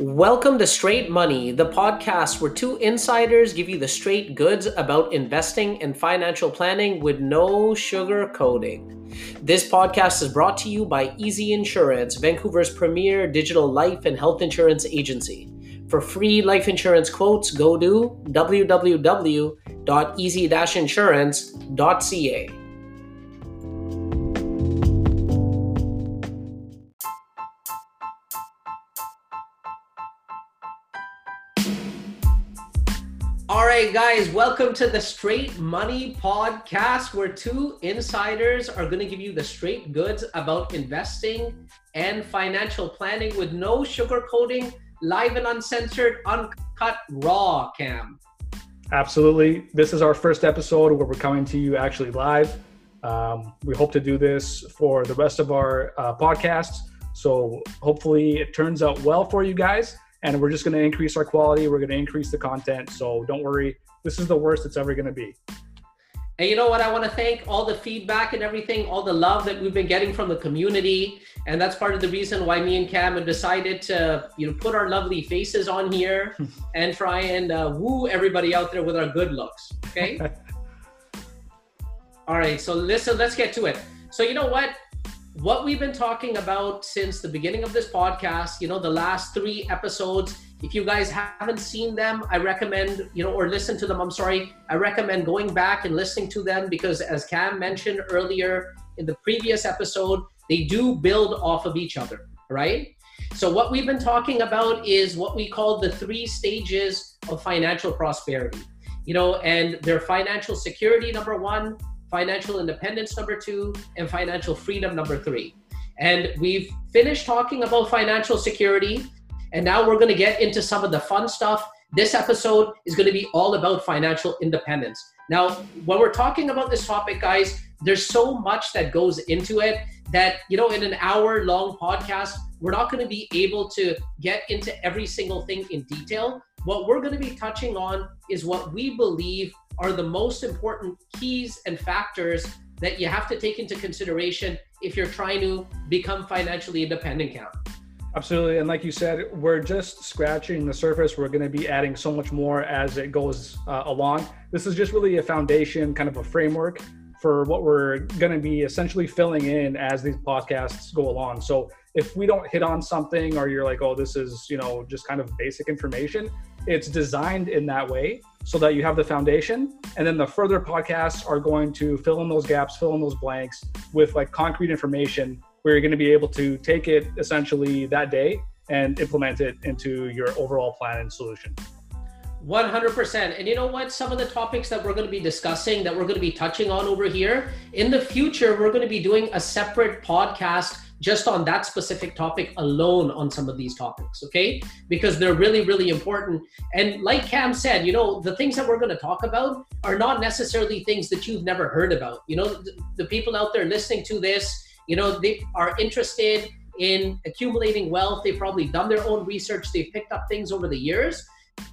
Welcome to Straight Money, the podcast where two insiders give you the straight goods about investing and financial planning with no sugar coating. This podcast is brought to you by Easy Insurance, Vancouver's premier digital life and health insurance agency. For free life insurance quotes, go to www.easy-insurance.ca. right, guys, welcome to the Straight Money Podcast, where two insiders are going to give you the straight goods about investing and financial planning with no sugarcoating, live and uncensored, uncut, raw, Cam. Absolutely. This is our first episode where we're coming to you actually live. Um, we hope to do this for the rest of our uh, podcasts. So hopefully it turns out well for you guys and we're just going to increase our quality. We're going to increase the content. So don't worry. This is the worst it's ever going to be. And you know what? I want to thank all the feedback and everything, all the love that we've been getting from the community. And that's part of the reason why me and Cam have decided to, you know, put our lovely faces on here and try and uh, woo everybody out there with our good looks. Okay. all right. So listen, let's get to it. So you know what? What we've been talking about since the beginning of this podcast, you know, the last three episodes. If you guys haven't seen them, I recommend, you know, or listen to them, I'm sorry, I recommend going back and listening to them because, as Cam mentioned earlier in the previous episode, they do build off of each other, right? So, what we've been talking about is what we call the three stages of financial prosperity, you know, and their financial security, number one, financial independence number two, and financial freedom number three. And we've finished talking about financial security, and now we're going to get into some of the fun stuff. This episode is going to be all about financial independence. Now, when we're talking about this topic, guys, there's so much that goes into it that, you know, in an hour long podcast, we're not going to be able to get into every single thing in detail. What we're going to be touching on is what we believe are the most important keys and factors that you have to take into consideration if you're trying to become financially independent Cam. Absolutely. And like you said, we're just scratching the surface. We're going to be adding so much more as it goes uh, along. This is just really a foundation, kind of a framework for what we're going to be essentially filling in as these podcasts go along. So if we don't hit on something or you're like, oh, this is, you know, just kind of basic information, it's designed in that way so that you have the foundation. And then the further podcasts are going to fill in those gaps, fill in those blanks with like concrete information where you're going to be able to take it essentially that day and implement it into your overall plan and solution. 100%. And you know what? Some of the topics that we're going to be discussing, that we're going to be touching on over here, in the future, we're going to be doing a separate podcast just on that specific topic alone on some of these topics, okay? Because they're really, really important. And like Cam said, you know, the things that we're going to talk about are not necessarily things that you've never heard about. You know, the, the people out there listening to this, you know, they are interested in accumulating wealth. They've probably done their own research, they've picked up things over the years.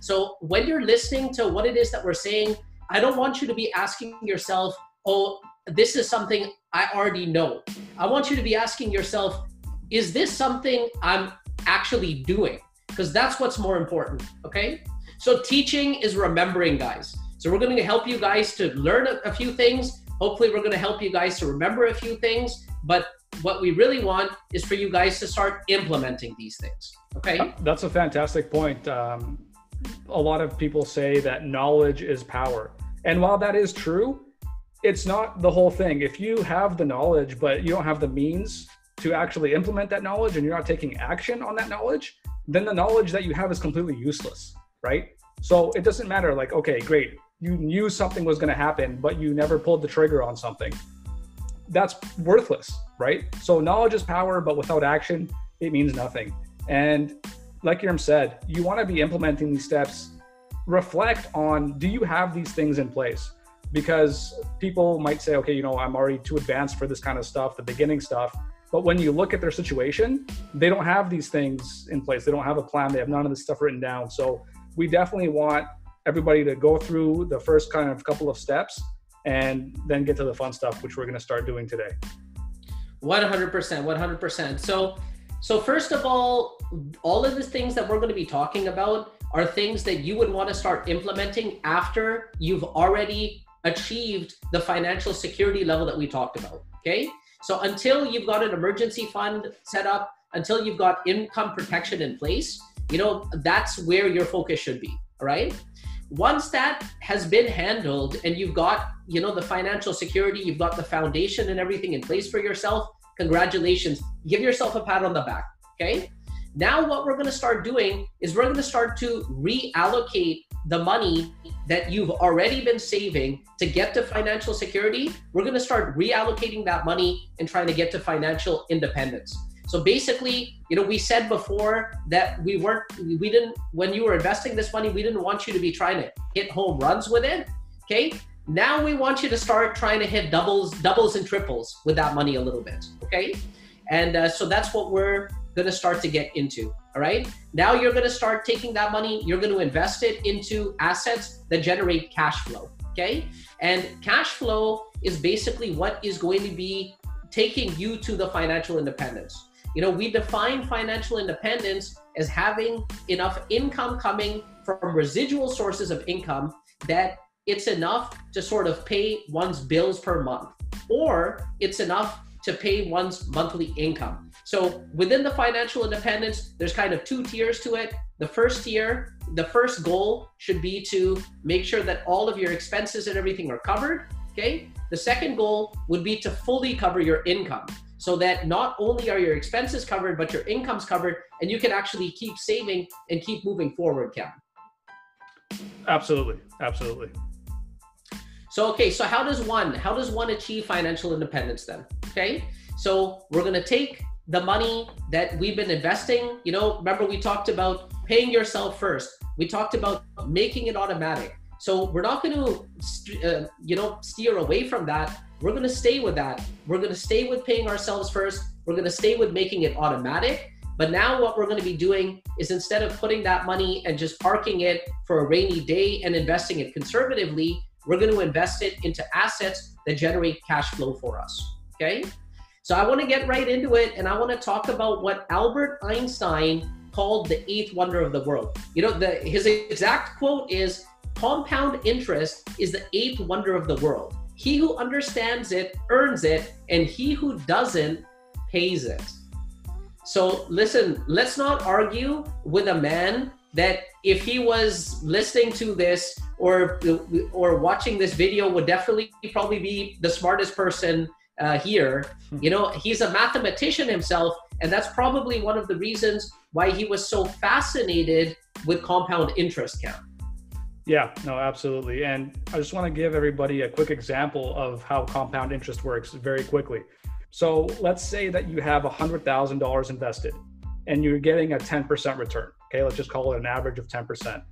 So when you're listening to what it is that we're saying, I don't want you to be asking yourself, oh, this is something I already know. I want you to be asking yourself, is this something I'm actually doing? Because that's what's more important, okay? So teaching is remembering, guys. So we're going to help you guys to learn a, a few things. Hopefully, we're going to help you guys to remember a few things. But what we really want is for you guys to start implementing these things. Okay. That's a fantastic point. Um, a lot of people say that knowledge is power. And while that is true, it's not the whole thing. If you have the knowledge, but you don't have the means to actually implement that knowledge and you're not taking action on that knowledge, then the knowledge that you have is completely useless, right? So it doesn't matter, like, okay, great, you knew something was going to happen, but you never pulled the trigger on something. That's worthless, right? So knowledge is power, but without action, it means nothing. And like Yerm said, you want to be implementing these steps. Reflect on do you have these things in place? Because people might say, okay, you know, I'm already too advanced for this kind of stuff, the beginning stuff. But when you look at their situation, they don't have these things in place. They don't have a plan. They have none of this stuff written down. So we definitely want everybody to go through the first kind of couple of steps and then get to the fun stuff, which we're going to start doing today. 100%. 100%. So So, first of all, all of the things that we're going to be talking about are things that you would want to start implementing after you've already achieved the financial security level that we talked about. Okay. So, until you've got an emergency fund set up, until you've got income protection in place, you know, that's where your focus should be. All right. Once that has been handled and you've got, you know, the financial security, you've got the foundation and everything in place for yourself, congratulations. Give yourself a pat on the back. Okay. Now, what we're going to start doing is we're going to start to reallocate the money that you've already been saving to get to financial security. We're going to start reallocating that money and trying to get to financial independence. So basically, you know, we said before that we weren't, we didn't, when you were investing this money, we didn't want you to be trying to hit home runs with it. Okay. Now we want you to start trying to hit doubles, doubles and triples with that money a little bit. Okay. And uh, so that's what we're going to start to get into. All right. Now you're going to start taking that money, you're going to invest it into assets that generate cash flow. Okay. And cash flow is basically what is going to be taking you to the financial independence. You know, we define financial independence as having enough income coming from residual sources of income that it's enough to sort of pay one's bills per month, or it's enough to pay one's monthly income. So within the financial independence, there's kind of two tiers to it. The first tier, the first goal should be to make sure that all of your expenses and everything are covered. Okay. The second goal would be to fully cover your income so that not only are your expenses covered, but your income's covered and you can actually keep saving and keep moving forward, Kevin. Absolutely. Absolutely. So, okay, so how does one, how does one achieve financial independence then? Okay, so we're gonna take the money that we've been investing. You know, remember we talked about paying yourself first. We talked about making it automatic. So we're not going to, uh, you know, steer away from that. We're going to stay with that. We're going to stay with paying ourselves first. We're going to stay with making it automatic. But now what we're going to be doing is instead of putting that money and just parking it for a rainy day and investing it conservatively, we're going to invest it into assets that generate cash flow for us. Okay. So I want to get right into it and I want to talk about what Albert Einstein called the eighth wonder of the world. You know, the, his exact quote is compound interest is the eighth wonder of the world. He who understands it earns it, and he who doesn't pays it. So listen, let's not argue with a man that if he was listening to this or or watching this video would definitely probably be the smartest person uh, here. Hmm. You know, he's a mathematician himself, and that's probably one of the reasons why he was so fascinated with compound interest Cam. Yeah, no, absolutely. And I just want to give everybody a quick example of how compound interest works very quickly. So let's say that you have $100,000 invested and you're getting a 10% return. Okay, let's just call it an average of 10%.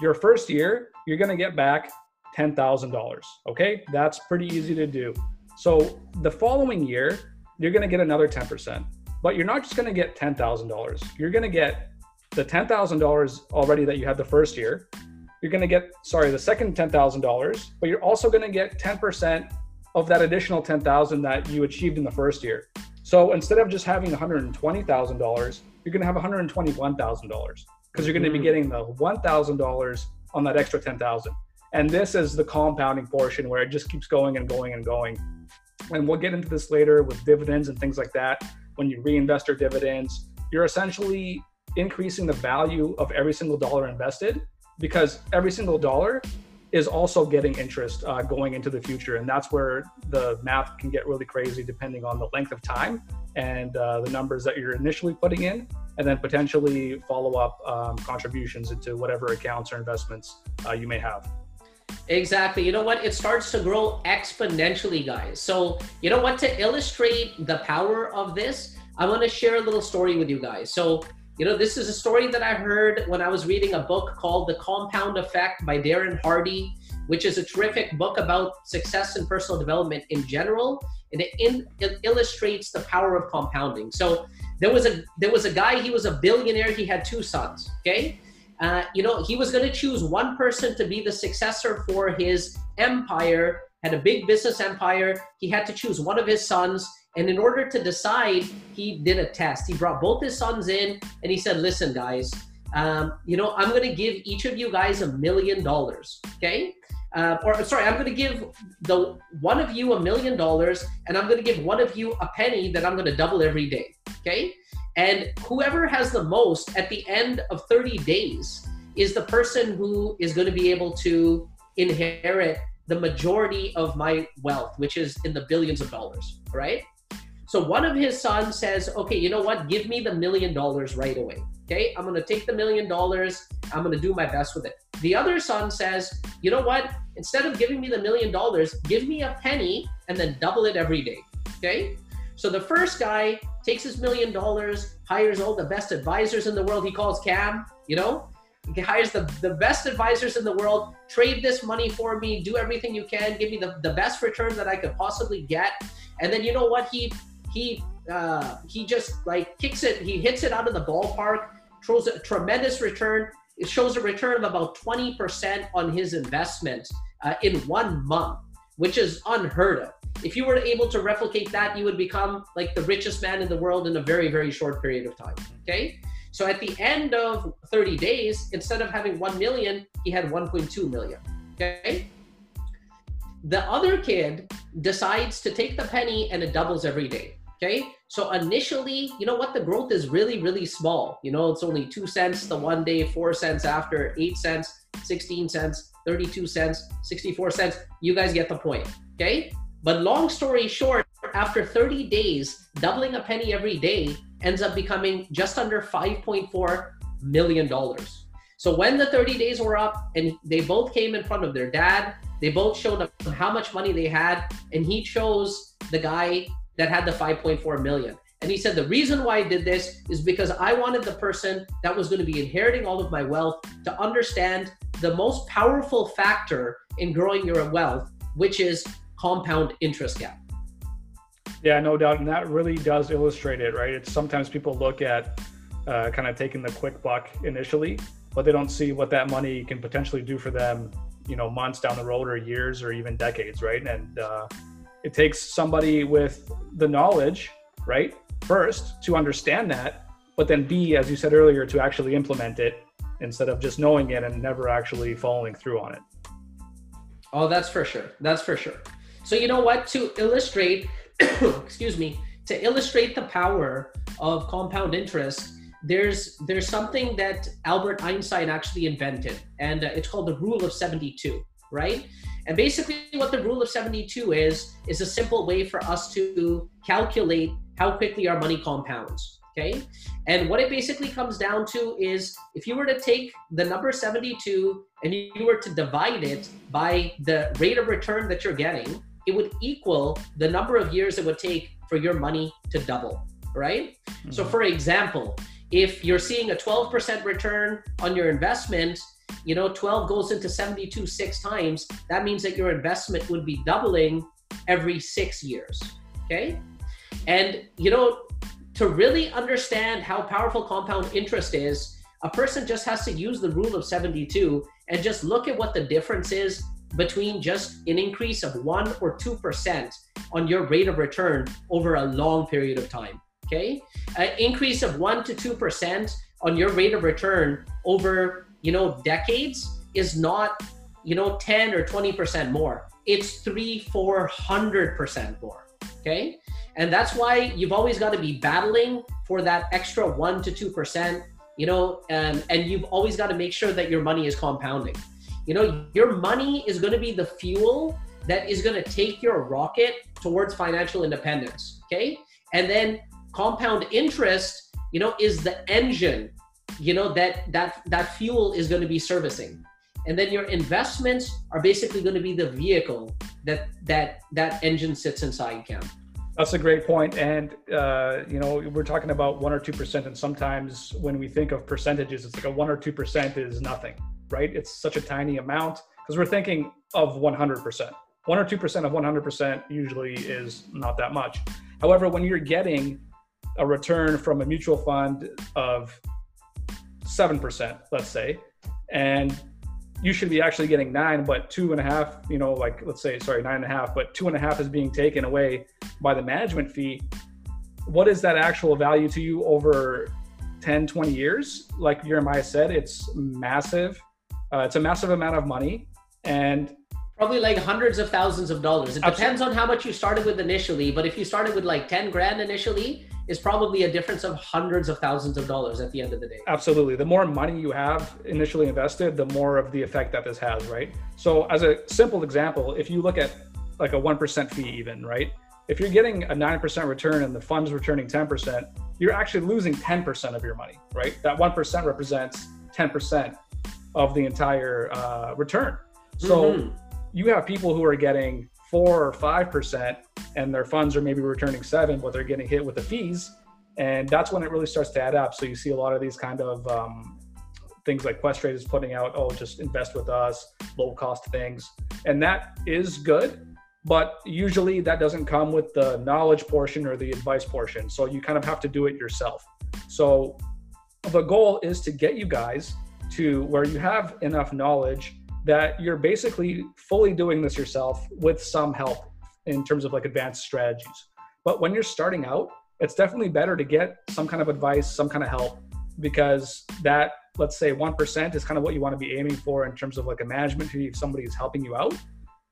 Your first year, you're going to get back $10,000. Okay, that's pretty easy to do. So the following year, you're going to get another 10%. But you're not just going to get $10,000. You're going to get the $10,000 already that you had the first year. You're going to get, sorry, the second $10,000, but you're also going to get 10% of that additional 10,000 that you achieved in the first year. So instead of just having $120,000, you're going to have $121,000 because you're going to be mm. getting the $1,000 on that extra 10,000. And this is the compounding portion where it just keeps going and going and going. And we'll get into this later with dividends and things like that. When you reinvest your dividends, you're essentially increasing the value of every single dollar invested because every single dollar is also getting interest uh, going into the future. And that's where the math can get really crazy depending on the length of time and uh, the numbers that you're initially putting in, and then potentially follow up um, contributions into whatever accounts or investments uh, you may have. Exactly. You know what? It starts to grow exponentially, guys. So, you know what? To illustrate the power of this, I want to share a little story with you guys. So, you know, this is a story that I heard when I was reading a book called The Compound Effect by Darren Hardy, which is a terrific book about success and personal development in general. And it, in, it illustrates the power of compounding. So, there was a there was a guy. He was a billionaire. He had two sons. Okay, uh, you know, he was going to choose one person to be the successor for his empire, had a big business empire. He had to choose one of his sons, And in order to decide, he did a test. He brought both his sons in and he said, Listen, guys, um, you know, I'm going to give each of you guys a million dollars. Okay. Uh, or sorry, I'm going to give the one of you a million dollars, and I'm going to give one of you a penny that I'm going to double every day. Okay, and whoever has the most at the end of 30 days is the person who is going to be able to inherit the majority of my wealth, which is in the billions of dollars, right? So one of his sons says, okay, you know what? Give me the million dollars right away. Okay, I'm going to take the million dollars. I'm going to do my best with it. The other son says, you know what? Instead of giving me the million dollars, give me a penny and then double it every day. Okay, so the first guy takes his million dollars, hires all the best advisors in the world. He calls Cam, you know, he hires the, the best advisors in the world, trade this money for me, do everything you can, give me the, the best return that I could possibly get. And then you know what? He he uh, he just like kicks it, he hits it out of the ballpark, throws a tremendous return. It shows a return of about 20% on his investment uh, in one month, which is unheard of. If you were able to replicate that, you would become like the richest man in the world in a very, very short period of time. Okay. So at the end of 30 days, instead of having 1 million, he had 1.2 million. Okay. The other kid decides to take the penny and it doubles every day. Okay. So initially, you know what? The growth is really, really small. You know, it's only two cents the one day, four cents after, eight cents, 16 cents, 32 cents, 64 cents. You guys get the point. Okay. But long story short, after 30 days, doubling a penny every day ends up becoming just under $5.4 million. So when the 30 days were up and they both came in front of their dad, they both showed them how much money they had, and he chose the guy that had the 5.4 million. And he said, The reason why I did this is because I wanted the person that was going to be inheriting all of my wealth to understand the most powerful factor in growing your wealth, which is compound interest gap. Yeah, no doubt. And that really does illustrate it, right? It's sometimes people look at uh, kind of taking the quick buck initially, but they don't see what that money can potentially do for them, you know, months down the road or years or even decades, right? And uh, it takes somebody with the knowledge, right, first to understand that, but then B, as you said earlier, to actually implement it instead of just knowing it and never actually following through on it. Oh, that's for sure. That's for sure. So you know what? To illustrate excuse me, to illustrate the power of compound interest, there's there's something that Albert Einstein actually invented, and uh, it's called the rule of 72, right? And basically, what the rule of 72 is is a simple way for us to calculate how quickly our money compounds. Okay, and what it basically comes down to is if you were to take the number 72 and you were to divide it by the rate of return that you're getting, it would equal the number of years it would take for your money to double, right? Mm-hmm. So, for example, if you're seeing a 12% return on your investment, you know, 12 goes into 72 six times. That means that your investment would be doubling every six years. Okay. And, you know, to really understand how powerful compound interest is, a person just has to use the rule of 72 and just look at what the difference is between just an increase of 1 or 2% on your rate of return over a long period of time. Okay? An increase of 1 to 2% on your rate of return over, you know, decades is not, you know, 10 or 20% more. It's 3 400% more. Okay? And that's why you've always got to be battling for that extra 1 to 2%, you know, and and you've always got to make sure that your money is compounding. You know, your money is going to be the fuel that is going to take your rocket towards financial independence. Okay. And then compound interest, you know, is the engine, you know, that that that fuel is going to be servicing. And then your investments are basically going to be the vehicle that that that engine sits inside, Cam. That's a great point. And, uh, you know, we're talking about one or 2%. And sometimes when we think of percentages, it's like a one or 2% is nothing right? It's such a tiny amount because we're thinking of 100%. One or 2% of 100% usually is not that much. However, when you're getting a return from a mutual fund of 7%, let's say, and you should be actually getting nine, but two and a half, you know, like let's say, sorry, nine and a half, but two and a half is being taken away by the management fee, what is that actual value to you over 10, 20 years? Like Jeremiah said, it's massive. Uh, it's a massive amount of money. And probably like hundreds of thousands of dollars. It depends on how much you started with initially, but if you started with like 10 grand initially, is probably a difference of hundreds of thousands of dollars at the end of the day. Absolutely. The more money you have initially invested, the more of the effect that this has, right? So, as a simple example, if you look at like a 1% fee, even, right? If you're getting a 9% return and the fund's returning 10%, you're actually losing 10% of your money, right? That 1% represents 10% of the entire uh, return. So, mm-hmm. you have people who are getting four or five percent and their funds are maybe returning seven but they're getting hit with the fees. And that's when it really starts to add up. So you see a lot of these kind of um, things like Questrade is putting out oh just invest with us low cost things. And that is good but usually that doesn't come with the knowledge portion or the advice portion. So you kind of have to do it yourself. So the goal is to get you guys to where you have enough knowledge that you're basically fully doing this yourself with some help in terms of like advanced strategies. But when you're starting out, it's definitely better to get some kind of advice, some kind of help, because that, let's say 1% is kind of what you want to be aiming for in terms of like a management fee if somebody is helping you out,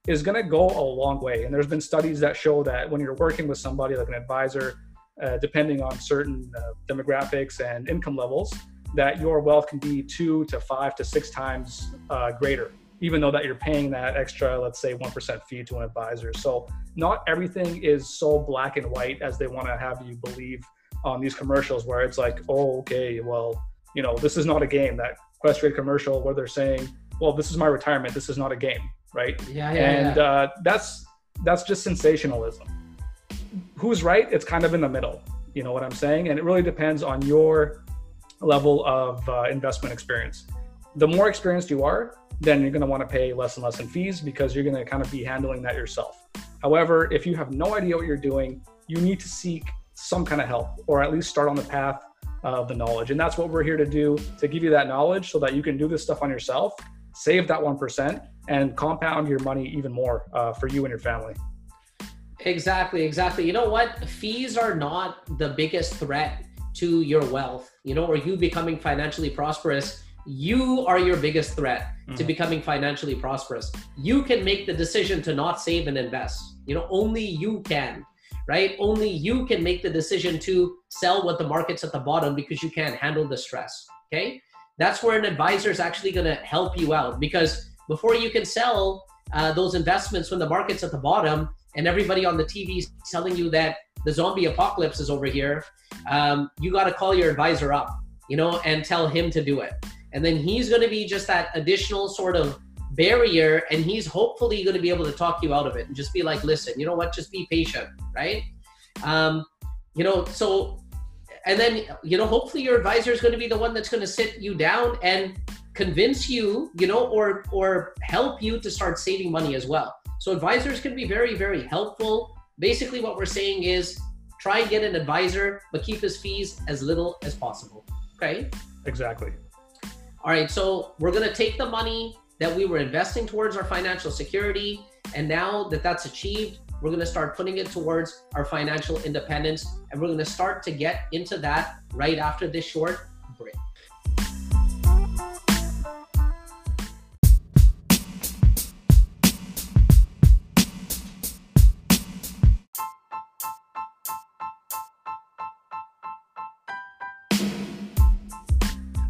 is going to go a long way. And there's been studies that show that when you're working with somebody like an advisor, uh, depending on certain uh, demographics and income levels, that your wealth can be two to five to six times uh, greater even though that you're paying that extra, let's say 1% fee to an advisor. So not everything is so black and white as they want to have you believe on these commercials where it's like, oh, okay, well, you know, this is not a game. That Questrade commercial where they're saying, well, this is my retirement. This is not a game, right? Yeah, yeah. And yeah. Uh, that's that's just sensationalism. Who's right? It's kind of in the middle. You know what I'm saying? And it really depends on your level of uh, investment experience. The more experienced you are, then you're going to want to pay less and less in fees because you're going to kind of be handling that yourself. However, if you have no idea what you're doing, you need to seek some kind of help or at least start on the path of the knowledge. And that's what we're here to do to give you that knowledge so that you can do this stuff on yourself, save that 1%, and compound your money even more uh, for you and your family. Exactly, exactly. You know what? Fees are not the biggest threat to your wealth, you know, or you becoming financially prosperous you are your biggest threat mm-hmm. to becoming financially prosperous. You can make the decision to not save and invest. You know, only you can, right? Only you can make the decision to sell what the market's at the bottom because you can't handle the stress. Okay. That's where an advisor is actually going to help you out because before you can sell uh, those investments when the market's at the bottom and everybody on the TV is telling you that the zombie apocalypse is over here, um, you got to call your advisor up, you know, and tell him to do it. And then he's going to be just that additional sort of barrier and he's hopefully going to be able to talk you out of it and just be like listen you know what? Just be patient right? Um you know so and then you know hopefully your advisor is going to be the one that's going to sit you down and convince you you know or or help you to start saving money as well. So advisors can be very very helpful basically what we're saying is try and get an advisor but keep his fees as little as possible okay exactly all right, so we're going to take the money that we were investing towards our financial security. And now that that's achieved, we're going to start putting it towards our financial independence. And we're going to start to get into that right after this short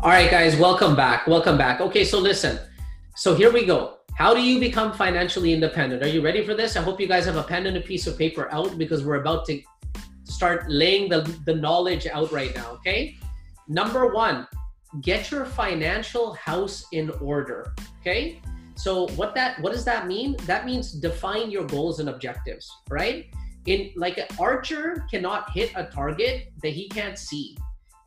All right, guys, welcome back. Welcome back. Okay, so listen. So here we go. How do you become financially independent? Are you ready for this? I hope you guys have a pen and a piece of paper out because we're about to start laying the, the knowledge out right now. Okay. Number one, get your financial house in order. Okay. So what that what does that mean? That means define your goals and objectives, right? In like an archer cannot hit a target that he can't see.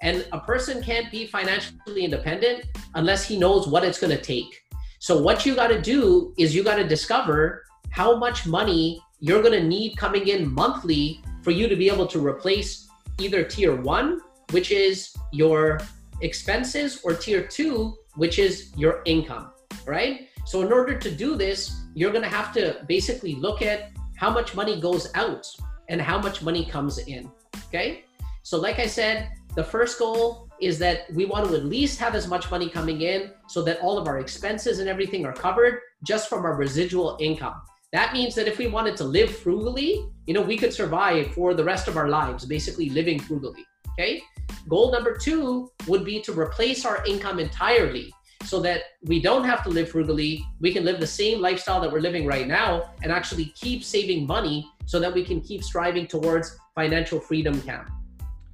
And a person can't be financially independent unless he knows what it's going to take. So, what you got to do is you got to discover how much money you're going to need coming in monthly for you to be able to replace either tier one, which is your expenses, or tier two, which is your income, right? So, in order to do this, you're going to have to basically look at how much money goes out and how much money comes in. Okay. So, like I said, the first goal is that we want to at least have as much money coming in so that all of our expenses and everything are covered just from our residual income. That means that if we wanted to live frugally, you know, we could survive for the rest of our lives, basically living frugally. Okay. Goal number two would be to replace our income entirely so that we don't have to live frugally. We can live the same lifestyle that we're living right now and actually keep saving money so that we can keep striving towards financial freedom Cam.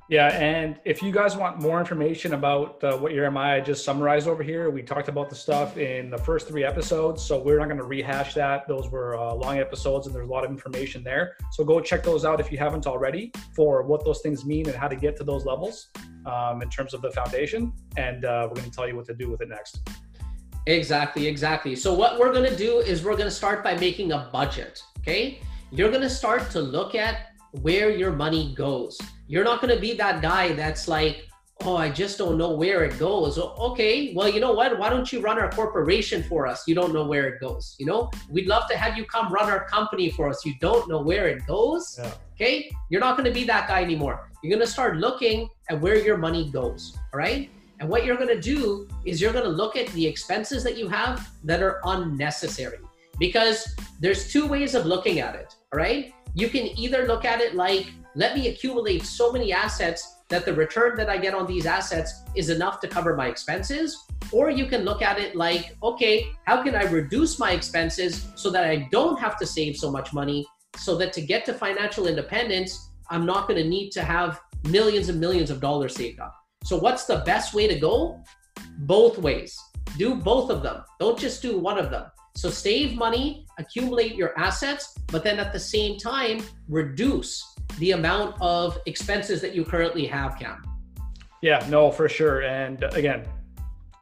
Yeah, and if you guys want more information about uh, what Jeremiah just summarized over here, we talked about the stuff in the first three episodes, so we're not going to rehash that. Those were uh, long episodes, and there's a lot of information there. So go check those out if you haven't already for what those things mean and how to get to those levels um, in terms of the foundation. And uh, we're going to tell you what to do with it next. Exactly, exactly. So what we're going to do is we're going to start by making a budget. Okay, you're going to start to look at where your money goes. You're not going to be that guy that's like, oh, I just don't know where it goes. Okay, well, you know what? Why don't you run our corporation for us? You don't know where it goes. You know, we'd love to have you come run our company for us. You don't know where it goes. Yeah. Okay, you're not going to be that guy anymore. You're going to start looking at where your money goes. All right. And what you're going to do is you're going to look at the expenses that you have that are unnecessary because there's two ways of looking at it. All right you can either look at it like, let me accumulate so many assets that the return that I get on these assets is enough to cover my expenses. Or you can look at it like, okay, how can I reduce my expenses so that I don't have to save so much money so that to get to financial independence, I'm not going to need to have millions and millions of dollars saved up. So, what's the best way to go? Both ways. Do both of them. Don't just do one of them. So save money, accumulate your assets, but then at the same time, reduce the amount of expenses that you currently have, Cam. Yeah, no, for sure. And again,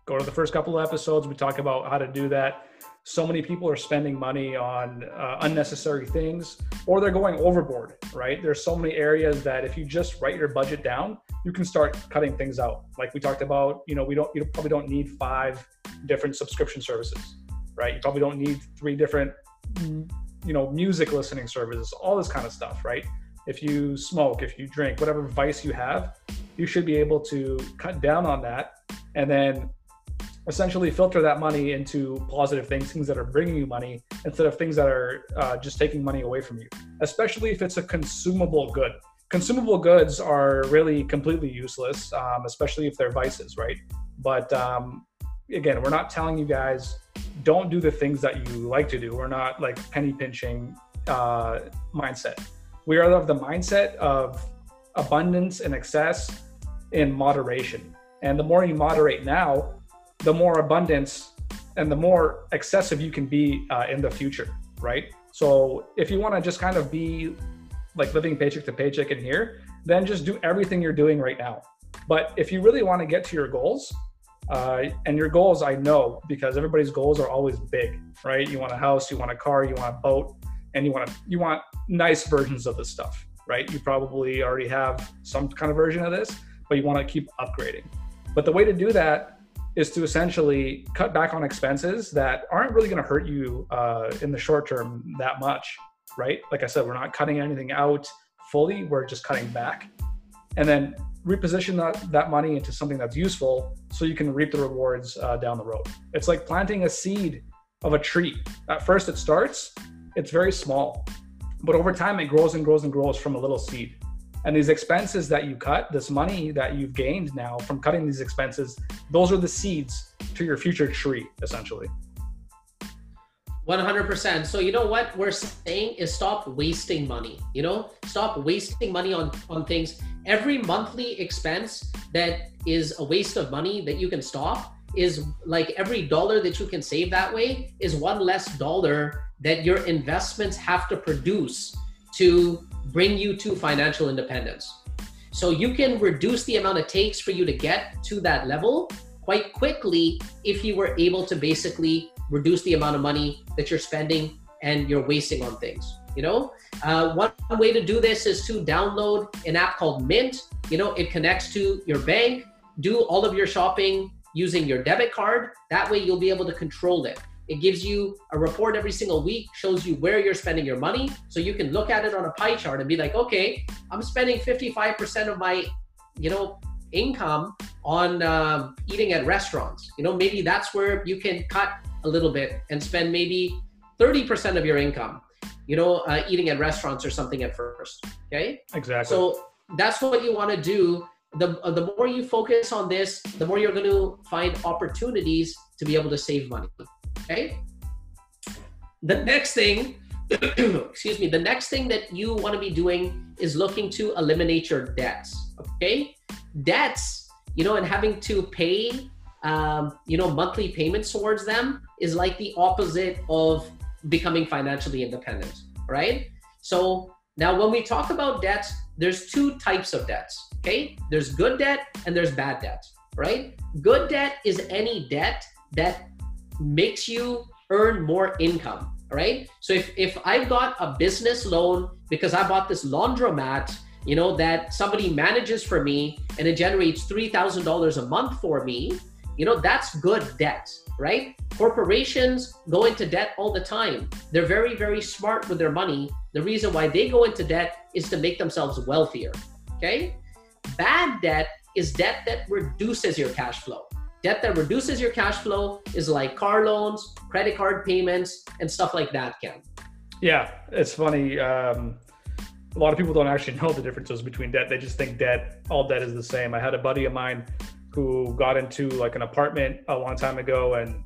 go to the first couple of episodes. We talk about how to do that. So many people are spending money on uh, unnecessary things or they're going overboard, right? There's so many areas that if you just write your budget down, you can start cutting things out. Like we talked about, you know, we don't, you probably don't need five different subscription services right? You probably don't need three different, you know, music listening services, all this kind of stuff, right? If you smoke, if you drink, whatever vice you have, you should be able to cut down on that and then essentially filter that money into positive things, things that are bringing you money instead of things that are uh, just taking money away from you, especially if it's a consumable good. Consumable goods are really completely useless, um, especially if they're vices, right? But um, again, we're not telling you guys don't do the things that you like to do. We're not like penny pinching uh, mindset. We are of the mindset of abundance and excess in moderation. And the more you moderate now, the more abundance and the more excessive you can be uh, in the future, right? So if you want to just kind of be like living paycheck to paycheck in here, then just do everything you're doing right now. But if you really want to get to your goals, uh, and your goals, I know, because everybody's goals are always big, right? You want a house, you want a car, you want a boat, and you want to, you want nice versions of this stuff, right? You probably already have some kind of version of this, but you want to keep upgrading. But the way to do that is to essentially cut back on expenses that aren't really going to hurt you uh, in the short term that much, right? Like I said, we're not cutting anything out fully; we're just cutting back, and then reposition that, that money into something that's useful so you can reap the rewards uh, down the road. It's like planting a seed of a tree. At first, it starts, it's very small, but over time, it grows and grows and grows from a little seed. And these expenses that you cut, this money that you've gained now from cutting these expenses, those are the seeds to your future tree, essentially. 100%. So you know what we're saying is stop wasting money. You know, stop wasting money on on things. Every monthly expense that is a waste of money that you can stop is like every dollar that you can save that way is one less dollar that your investments have to produce to bring you to financial independence. So you can reduce the amount it takes for you to get to that level quite quickly if you were able to basically reduce the amount of money that you're spending and you're wasting on things you know uh, one way to do this is to download an app called mint you know it connects to your bank do all of your shopping using your debit card that way you'll be able to control it It gives you a report every single week, shows you where you're spending your money. So you can look at it on a pie chart and be like, okay, I'm spending 55% of my, you know, income on um, eating at restaurants. You know, maybe that's where you can cut a little bit and spend maybe 30% of your income, you know, uh, eating at restaurants or something at first. Okay. Exactly. So that's what you want to do. The, uh, the more you focus on this, the more you're going to find opportunities to be able to save money. Okay. The next thing, excuse me, the next thing that you want to be doing is looking to eliminate your debts. Okay. Debts, you know, and having to pay, um, you know, monthly payments towards them is like the opposite of becoming financially independent, right? So now when we talk about debts, there's two types of debts, okay? There's good debt and there's bad debt, right? Good debt is any debt that makes you earn more income, right? So if, if I've got a business loan because I bought this laundromat, you know, that somebody manages for me and it generates $3,000 a month for me, you know, that's good debt, right? Corporations go into debt all the time. They're very, very smart with their money. The reason why they go into debt is to make themselves wealthier. Okay. Bad debt is debt that reduces your cash flow. Debt that reduces your cash flow is like car loans, credit card payments, and stuff like that, Cam. Yeah, it's funny. Um, a lot of people don't actually know the differences between debt. They just think debt, all debt is the same. I had a buddy of mine who got into like an apartment a long time ago and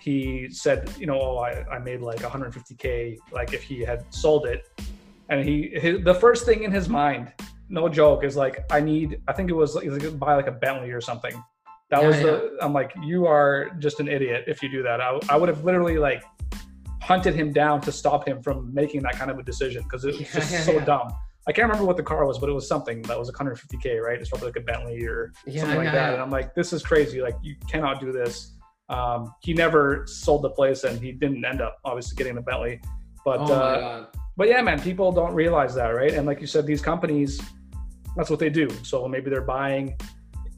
he said, you know, oh, I, I made like 150k, like if he had sold it, and he his, the first thing in his mind, no joke, is like I need. I think it was like buy like a Bentley or something. That yeah, was the. Yeah. I'm like, you are just an idiot if you do that. I, I would have literally like hunted him down to stop him from making that kind of a decision because it was just yeah, so dumb. I can't remember what the car was, but it was something that was 150k, right? It's probably like a Bentley or something like that. And I'm like, this is crazy. Like, you cannot do this. Um, he never sold the place, and he didn't end up obviously getting the Bentley. But oh uh, but yeah, man, people don't realize that, right? And like you said, these companies, that's what they do. So maybe they're buying,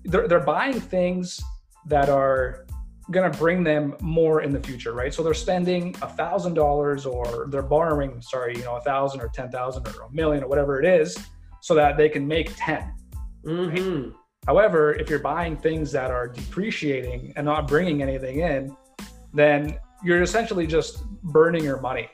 they're they're buying things that are going to bring them more in the future, right? So they're spending a thousand dollars, or they're borrowing, sorry, you know, a thousand or ten thousand or a million or whatever it is, so that they can make 10 mm-hmm. right? However, if you're buying things that are depreciating and not bringing anything in, then you're essentially just burning your money,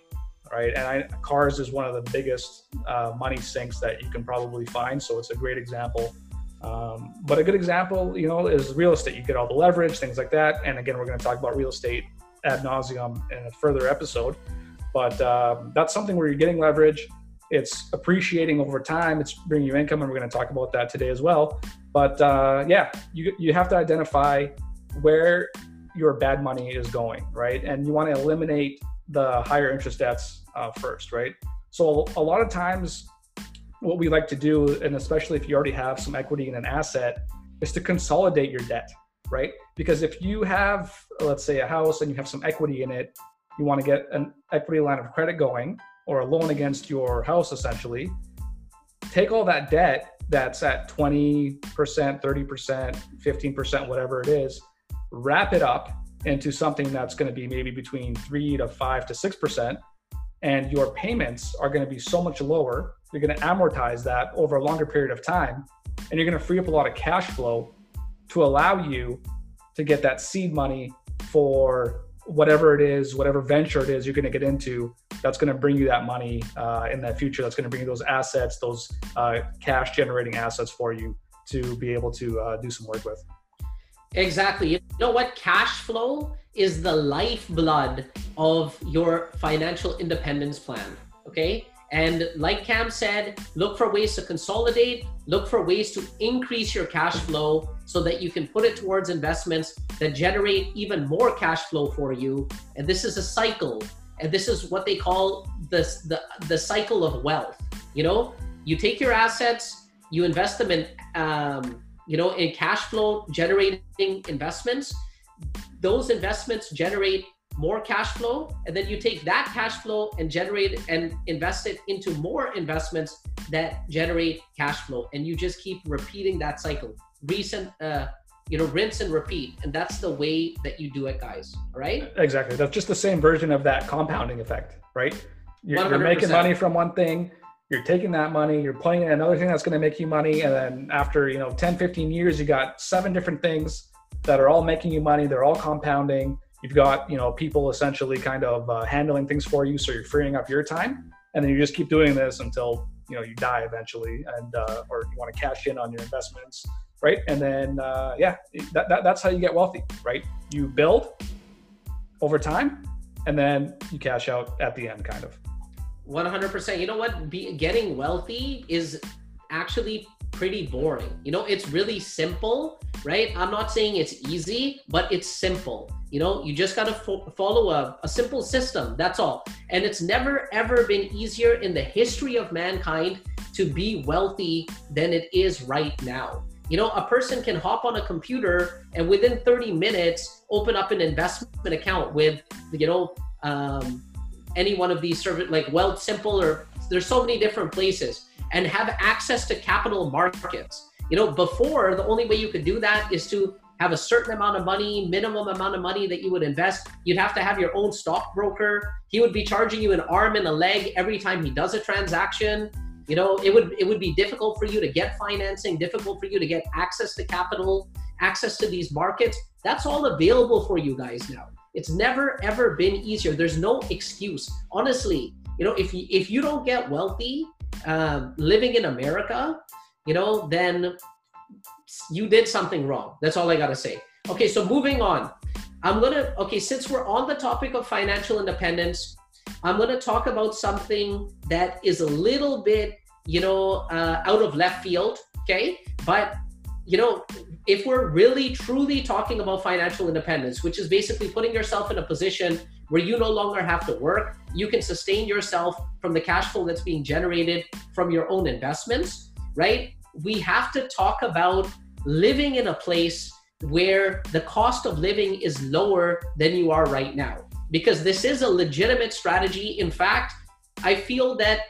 right? And I, cars is one of the biggest uh, money sinks that you can probably find. So it's a great example. Um, but a good example, you know, is real estate. You get all the leverage, things like that. And again, we're going to talk about real estate ad nauseum in a further episode. But um, that's something where you're getting leverage. It's appreciating over time. It's bringing you income, and we're going to talk about that today as well. But uh, yeah, you you have to identify where your bad money is going, right? And you want to eliminate the higher interest debts uh, first, right? So a lot of times, what we like to do, and especially if you already have some equity in an asset, is to consolidate your debt, right? Because if you have, let's say, a house and you have some equity in it, you want to get an equity line of credit going or a loan against your house, essentially. Take all that debt that's at 20%, 30%, 15%, whatever it is, wrap it up into something that's going to be maybe between three to five to 6%. And your payments are going to be so much lower. You're going to amortize that over a longer period of time. And you're going to free up a lot of cash flow to allow you to get that seed money for whatever it is, whatever venture it is you're going to get into, that's going to bring you that money uh, in that future. That's going to bring you those assets, those uh, cash generating assets for you to be able to uh, do some work with. Exactly. You know what? Cash flow is the lifeblood of your financial independence plan. Okay. And like Cam said, look for ways to consolidate, look for ways to increase your cash flow so that you can put it towards investments that generate even more cash flow for you. And this is a cycle. And this is what they call the, the, the cycle of wealth. You know, you take your assets, you invest them in, um, you know, in cash flow generating investments. Those investments generate more cash flow and then you take that cash flow and generate and invest it into more investments that generate cash flow and you just keep repeating that cycle recent uh, you know, rinse and repeat. And that's the way that you do it, guys. Right? Exactly. That's just the same version of that compounding effect, right? You're, you're making money from one thing, you're taking that money, you're putting in another thing that's going to make you money. And then after, you know, 10, 15 years, you got seven different things that are all making you money. They're all compounding. You've got, you know, people essentially kind of uh, handling things for you. So you're freeing up your time. And then you just keep doing this until, you know, you die eventually and, uh, or you want to cash in on your investments right? And then uh, yeah, that, that, that's how you get wealthy, right? You build over time, and then you cash out at the end, kind of. One hundred percent. You know what? Be, getting wealthy is actually pretty boring. You know, it's really simple, right? I'm not saying it's easy, but it's simple. You know, you just got to fo- follow a, a simple system. That's all. And it's never, ever been easier in the history of mankind to be wealthy than it is right now. You know, a person can hop on a computer and within 30 minutes open up an investment account with, you know, um, any one of these service like Wealthsimple or there's so many different places and have access to capital markets. You know, before the only way you could do that is to have a certain amount of money, minimum amount of money that you would invest. You'd have to have your own stockbroker. He would be charging you an arm and a leg every time he does a transaction you know it would it would be difficult for you to get financing difficult for you to get access to capital access to these markets that's all available for you guys now it's never ever been easier there's no excuse honestly you know if you if you don't get wealthy uh, living in america you know then you did something wrong that's all i gotta say okay so moving on i'm gonna okay since we're on the topic of financial independence I'm to talk about something that is a little bit, you know, uh, out of left field. Okay. But, you know, if we're really truly talking about financial independence, which is basically putting yourself in a position where you no longer have to work, you can sustain yourself from the cash flow that's being generated from your own investments, right? We have to talk about living in a place where the cost of living is lower than you are right now because this is a legitimate strategy. In fact, I feel that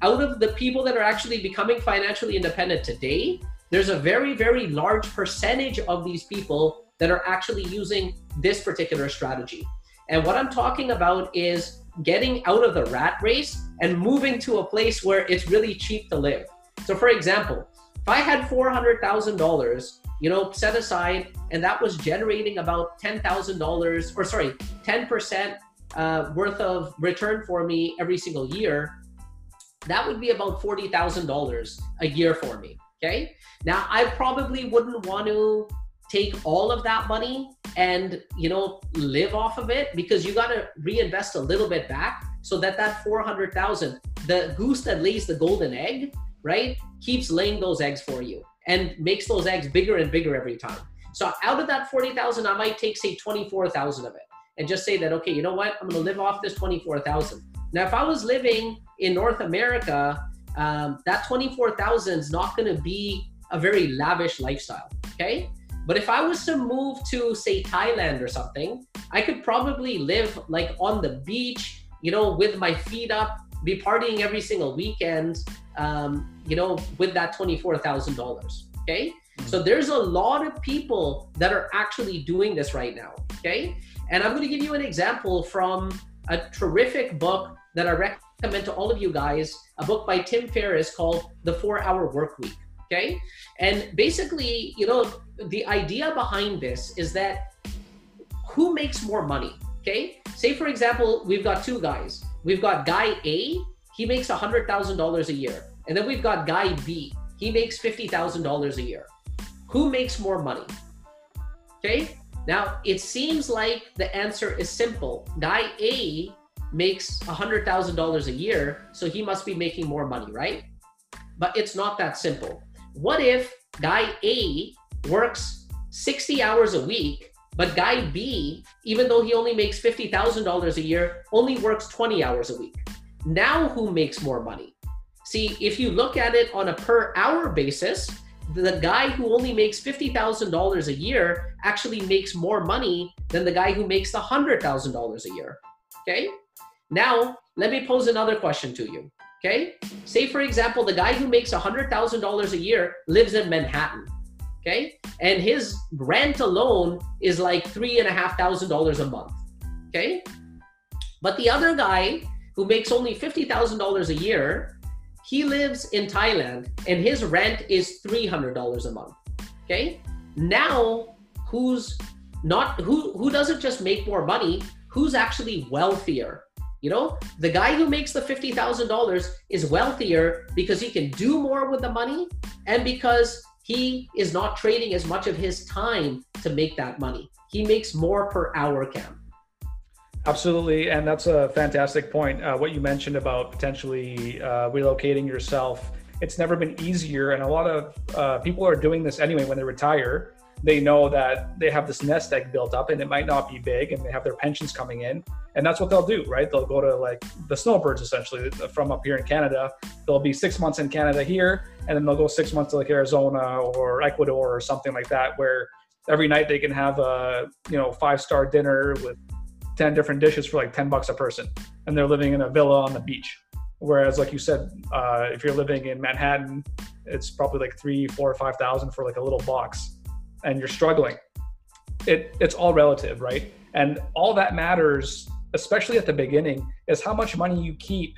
out of the people that are actually becoming financially independent today, there's a very, very large percentage of these people that are actually using this particular strategy. And what I'm talking about is getting out of the rat race and moving to a place where it's really cheap to live. So, for example, if I had $400,000 you know, set aside, and that was generating about ten thousand dollars, or sorry, ten percent uh, worth of return for me every single year. That would be about forty thousand dollars a year for me. Okay. Now I probably wouldn't want to take all of that money and you know live off of it because you got to reinvest a little bit back so that that 400,000 the goose that lays the golden egg right keeps laying those eggs for you and makes those eggs bigger and bigger every time. So out of that 40,000, I might take say 24,000 of it and just say that, okay, you know what? I'm going to live off this 24,000. Now, if I was living in North America, um, that 24,000 is not going to be a very lavish lifestyle. Okay. But if I was to move to say Thailand or something, I could probably live like on the beach, you know, with my feet up, be partying every single weekend, um, you know, with that $24,000. Okay. Mm-hmm. So there's a lot of people that are actually doing this right now. Okay. And I'm going to give you an example from a terrific book that I recommend to all of you guys a book by Tim Ferriss called The Four Hour Work Week. Okay. And basically, you know, the idea behind this is that who makes more money? Okay. Say, for example, we've got two guys. We've got guy A he makes $100,000 a year. And then we've got guy B. He makes $50,000 a year. Who makes more money? Okay. Now, it seems like the answer is simple. Guy A makes $100,000 a year, so he must be making more money, right? But it's not that simple. What if guy A works 60 hours a week, but guy B, even though he only makes $50,000 a year, only works 20 hours a week? Now, who makes more money? See, if you look at it on a per hour basis, the guy who only makes $50,000 a year actually makes more money than the guy who makes $100,000 a year. Okay? Now, let me pose another question to you. Okay? Say, for example, the guy who makes $100,000 a year lives in Manhattan. Okay. And his rent alone is like three and a half thousand dollars a month. Okay. But the other guy who makes only $50,000 a year, he lives in Thailand and his rent is $300 a month. Okay. Now, who's not, who, who doesn't just make more money, who's actually wealthier? You know, the guy who makes the $50,000 is wealthier because he can do more with the money and because he is not trading as much of his time to make that money. He makes more per hour, Cam. Absolutely, and that's a fantastic point. Uh, what you mentioned about potentially uh, relocating yourself, it's never been easier, and a lot of uh, people are doing this anyway when they retire. They know that they have this nest egg built up, and it might not be big, and they have their pensions coming in, and that's what they'll do, right? They'll go to like the snowbirds essentially from up here in Canada. They'll be six months in Canada here, and then they'll go six months to like Arizona or Ecuador or something like that, where every night they can have a you know five star dinner with 10 different dishes for like 10 bucks a person and they're living in a villa on the beach whereas like you said uh, if you're living in manhattan it's probably like three four five thousand for like a little box and you're struggling it it's all relative right? And all that matters especially at the beginning is how much money you keep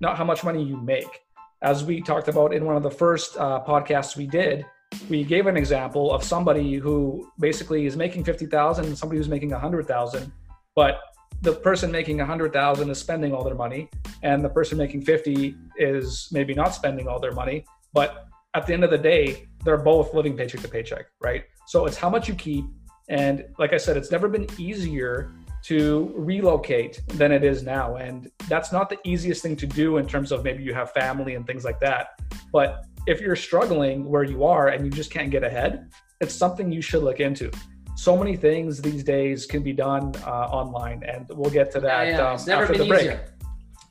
not how much money you make. As we talked about in one of the first uh, podcasts we did we gave an example of somebody who basically is making 50,000 and somebody who's making 100,000 but the person making 100,000 is spending all their money and the person making 50 is maybe not spending all their money but at the end of the day they're both living paycheck to paycheck right so it's how much you keep and like i said it's never been easier to relocate than it is now and that's not the easiest thing to do in terms of maybe you have family and things like that but if you're struggling where you are and you just can't get ahead it's something you should look into so many things these days can be done uh, online, and we'll get to that yeah, yeah. Um, after the break. Easier.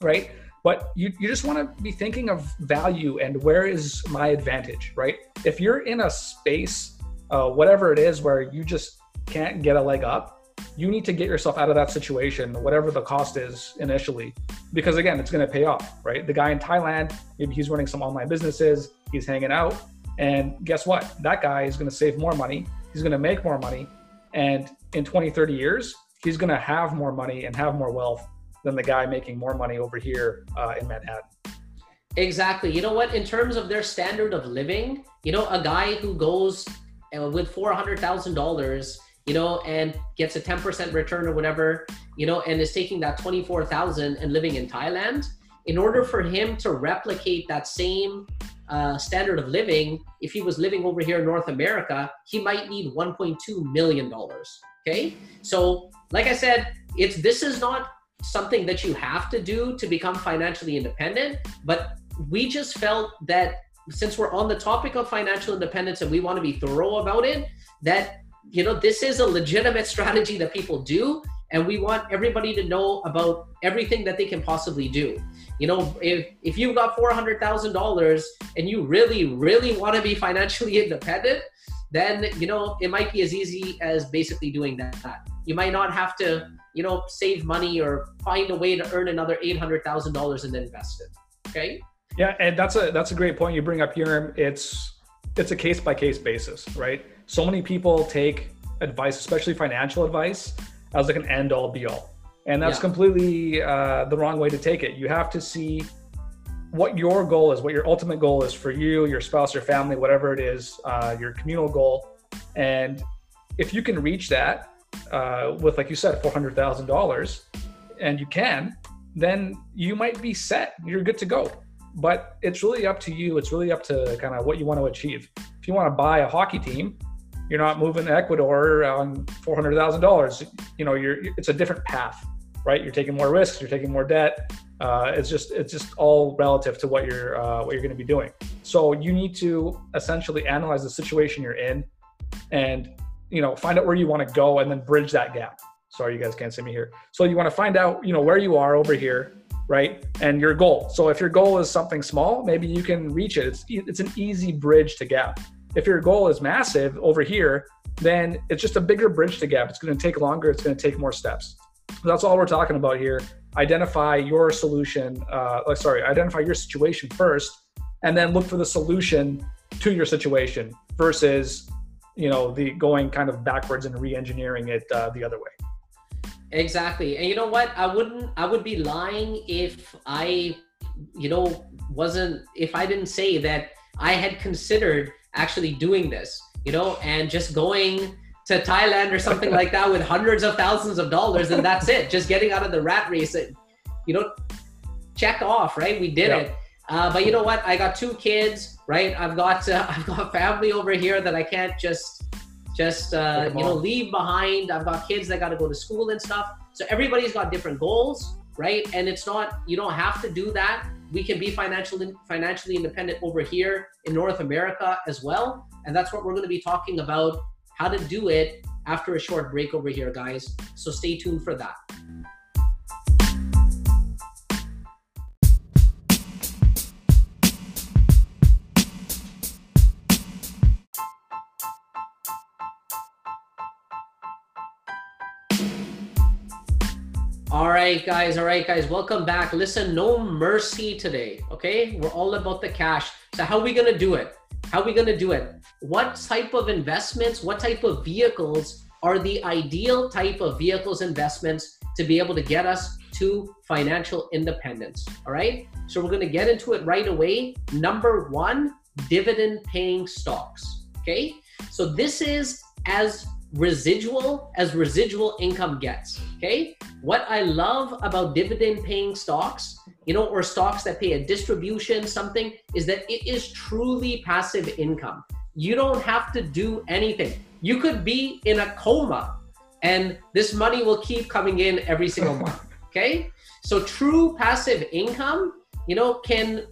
Right? But you, you just want to be thinking of value and where is my advantage, right? If you're in a space, uh, whatever it is, where you just can't get a leg up, you need to get yourself out of that situation, whatever the cost is initially, because again, it's going to pay off, right? The guy in Thailand, maybe he's running some online businesses, he's hanging out, and guess what? That guy is going to save more money he's going to make more money. And in 20, 30 years, he's going to have more money and have more wealth than the guy making more money over here uh, in Manhattan. Exactly. You know what? In terms of their standard of living, you know, a guy who goes uh, with $400,000, you know, and gets a 10% return or whatever, you know, and is taking that 24,000 and living in Thailand, in order for him to replicate that same uh, standard of living, if he was living over here in North America, he might need 1.2 million dollars. Okay, so like I said, it's this is not something that you have to do to become financially independent, but we just felt that since we're on the topic of financial independence and we want to be thorough about it, that you know this is a legitimate strategy that people do and we want everybody to know about everything that they can possibly do. You know if if you've got $400000 and you really really want to be financially independent then you know it might be as easy as basically doing that. You might not have to you know save money or find a way to earn another $800000 and invest it okay yeah and that's a that's a great point you bring up here it's it's a case by case basis right so many people take advice especially financial advice as like an end all be all. And that's yeah. completely uh, the wrong way to take it. You have to see what your goal is, what your ultimate goal is for you, your spouse, your family, whatever it is, uh, your communal goal. And if you can reach that uh, with, like you said, $400,000, and you can, then you might be set. You're good to go. But it's really up to you. It's really up to kind of what you want to achieve. If you want to buy a hockey team, you're not moving to Ecuador on four hundred thousand dollars. You know, you're it's a different path, right? You're taking more risks. You're taking more debt. Uh, it's just it's just all relative to what you're uh, what you're going to be doing. So you need to essentially analyze the situation you're in, and you know find out where you want to go, and then bridge that gap. Sorry, you guys can't see me here. So you want to find out you know where you are over here, right? And your goal. So if your goal is something small, maybe you can reach it. It's it's an easy bridge to gap. If your goal is massive over here, then it's just a bigger bridge to gap. It's going to take longer. It's going to take more steps. That's all we're talking about here. Identify your solution. Uh, sorry, identify your situation first, and then look for the solution to your situation versus you know the going kind of backwards and re-engineering it uh, the other way. Exactly. And you know what? I wouldn't i would be lying if i you know wasn't if i didn't say that i had considered actually doing this you know and just going to thailand or something like that with hundreds of thousands of dollars and that's it. Just getting out of the rat race it, you know check off right? We did yeah. it uh, but you know what? I got two kids, right? I've got uh, I've got family over here that I can't just just uh, you know leave behind. I've got kids that got to go to school and stuff. So everybody's got different goals, right? And it's not you don't have to do that. We can be financially financially independent over here in North America as well, and that's what we're going to be talking about how to do it after a short break over here, guys. So stay tuned for that. All right, guys. All right, guys. Welcome back. Listen, no mercy today. Okay, we're all about the cash. So how are we gonna do it? How are we gonna do it? What type of investments? What type of vehicles are the ideal type of vehicles investments to be able to get us to financial independence? All right. So we're gonna get into it right away. Number one, dividend paying stocks. Okay. So this is as residual as residual income gets. Okay. What I love about dividend paying stocks, you know, or stocks that pay a distribution, something, is that it is truly passive income. You don't have to do anything. You could be in a coma and this money will keep coming in every single month. Okay. So true passive income, you know, can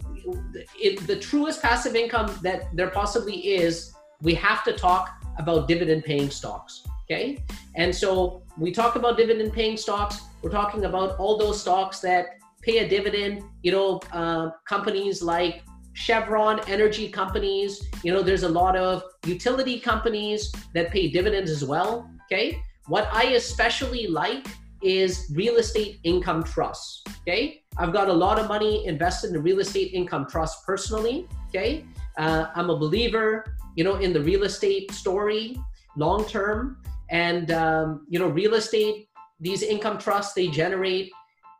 it, the truest passive income that there possibly is, we have to talk about dividend paying stocks. Okay. And so we talk about dividend paying stocks. We're talking about all those stocks that pay a dividend, you know, uh, companies like Chevron, energy companies, you know, there's a lot of utility companies that pay dividends as well. Okay. What I especially like is real estate income trusts. Okay. I've got a lot of money invested in real estate income trust personally. Okay. Uh, I'm a believer, you know, in the real estate story long term. And um, you know, real estate, these income trusts, they generate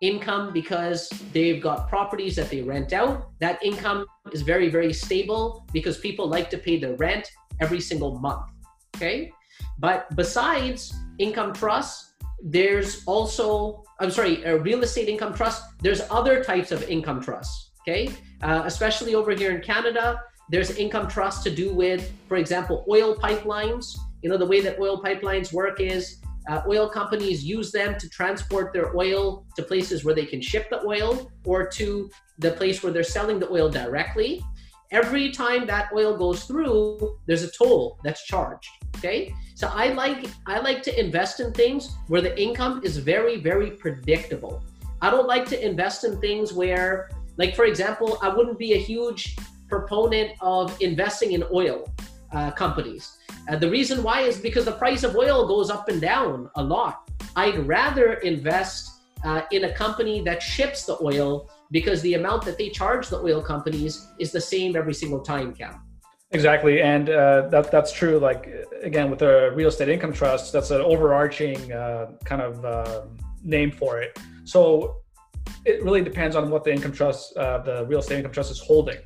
income because they've got properties that they rent out. That income is very, very stable because people like to pay their rent every single month. Okay. But besides income trusts, there's also, I'm sorry, a real estate income trust, there's other types of income trusts. Okay. Uh, especially over here in Canada, there's income trusts to do with, for example, oil pipelines you know, the way that oil pipelines work is uh, oil companies use them to transport their oil to places where they can ship the oil or to the place where they're selling the oil directly. Every time that oil goes through, there's a toll that's charged. Okay. So I like I like to invest in things where the income is very, very predictable. I don't like to invest in things where, like for example, I wouldn't be a huge proponent of investing in oil uh, companies uh, the reason why is because the price of oil goes up and down a lot. I'd rather invest uh, in a company that ships the oil because the amount that they charge the oil companies is the same every single time, Cam. Exactly, and uh, that that's true. Like again, with the real estate income trust, that's an overarching uh, kind of uh, name for it. So it really depends on what the income trust, uh, the real estate income trust, is holding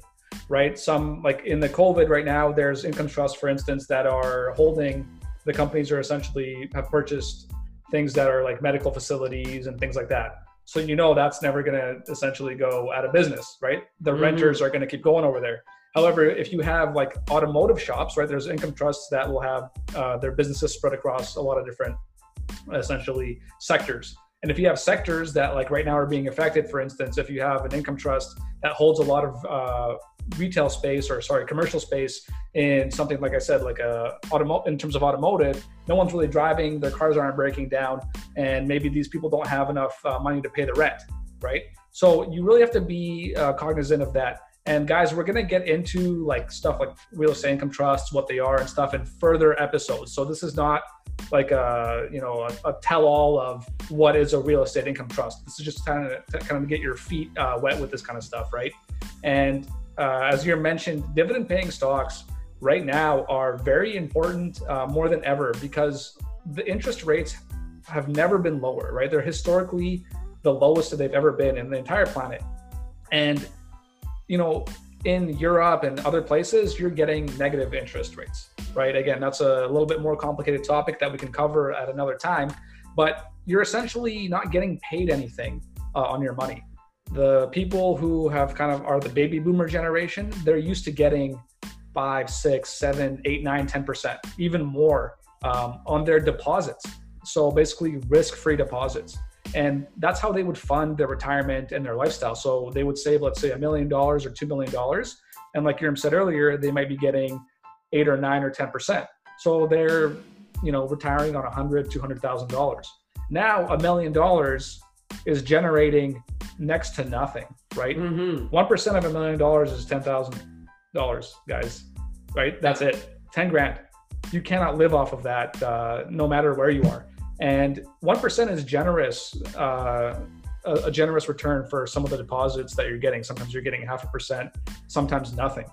right? Some like in the COVID right now, there's income trusts, for instance, that are holding the companies are essentially have purchased things that are like medical facilities and things like that. So you know that's never going to essentially go out of business, right? The mm-hmm. renters are going to keep going over there. However, if you have like automotive shops, right, there's income trusts that will have uh, their businesses spread across a lot of different, essentially sectors. And if you have sectors that like right now are being affected, for instance, if you have an income trust that holds a lot of uh, retail space or sorry commercial space in something like i said like a automotive in terms of automotive no one's really driving their cars aren't breaking down and maybe these people don't have enough uh, money to pay the rent right? So you really have to be uh, cognizant of that and guys we're to get into like stuff like real estate income trusts what they are and stuff in further episodes so this is not like a you know a, a tell-all of what is a real estate income trust this is just kind of kind of get your feet uh, wet with this kind of stuff right and uh, as you mentioned, dividend paying stocks right now are very important uh, more than ever because the interest rates have never been lower, right? They're historically the lowest that they've ever been in the entire planet. And, you know, in Europe and other places, you're getting negative interest rates, right? Again, that's a little bit more complicated topic that we can cover at another time, but you're essentially not getting paid anything uh, on your money. The people who have kind of are the baby boomer generation, they're used to getting five, six, seven, eight, nine, ten percent, even more um, on their deposits. So basically, risk-free deposits, and that's how they would fund their retirement and their lifestyle. So they would save, let's say, a million dollars or two million dollars, and like Jeremiah said earlier, they might be getting eight or nine or ten percent. So they're, you know, retiring on a hundred, two hundred thousand dollars. Now a million dollars is generating next to nothing, right? Mm-hmm. One of a million dollars is ten thousand dollars, guys. Right? That's it. Ten grand. You cannot live off of that, uh, no matter where you are. And one percent is generous, uh, a, a generous return for some of the deposits that you're getting. Sometimes you're getting half a percent, sometimes nothing.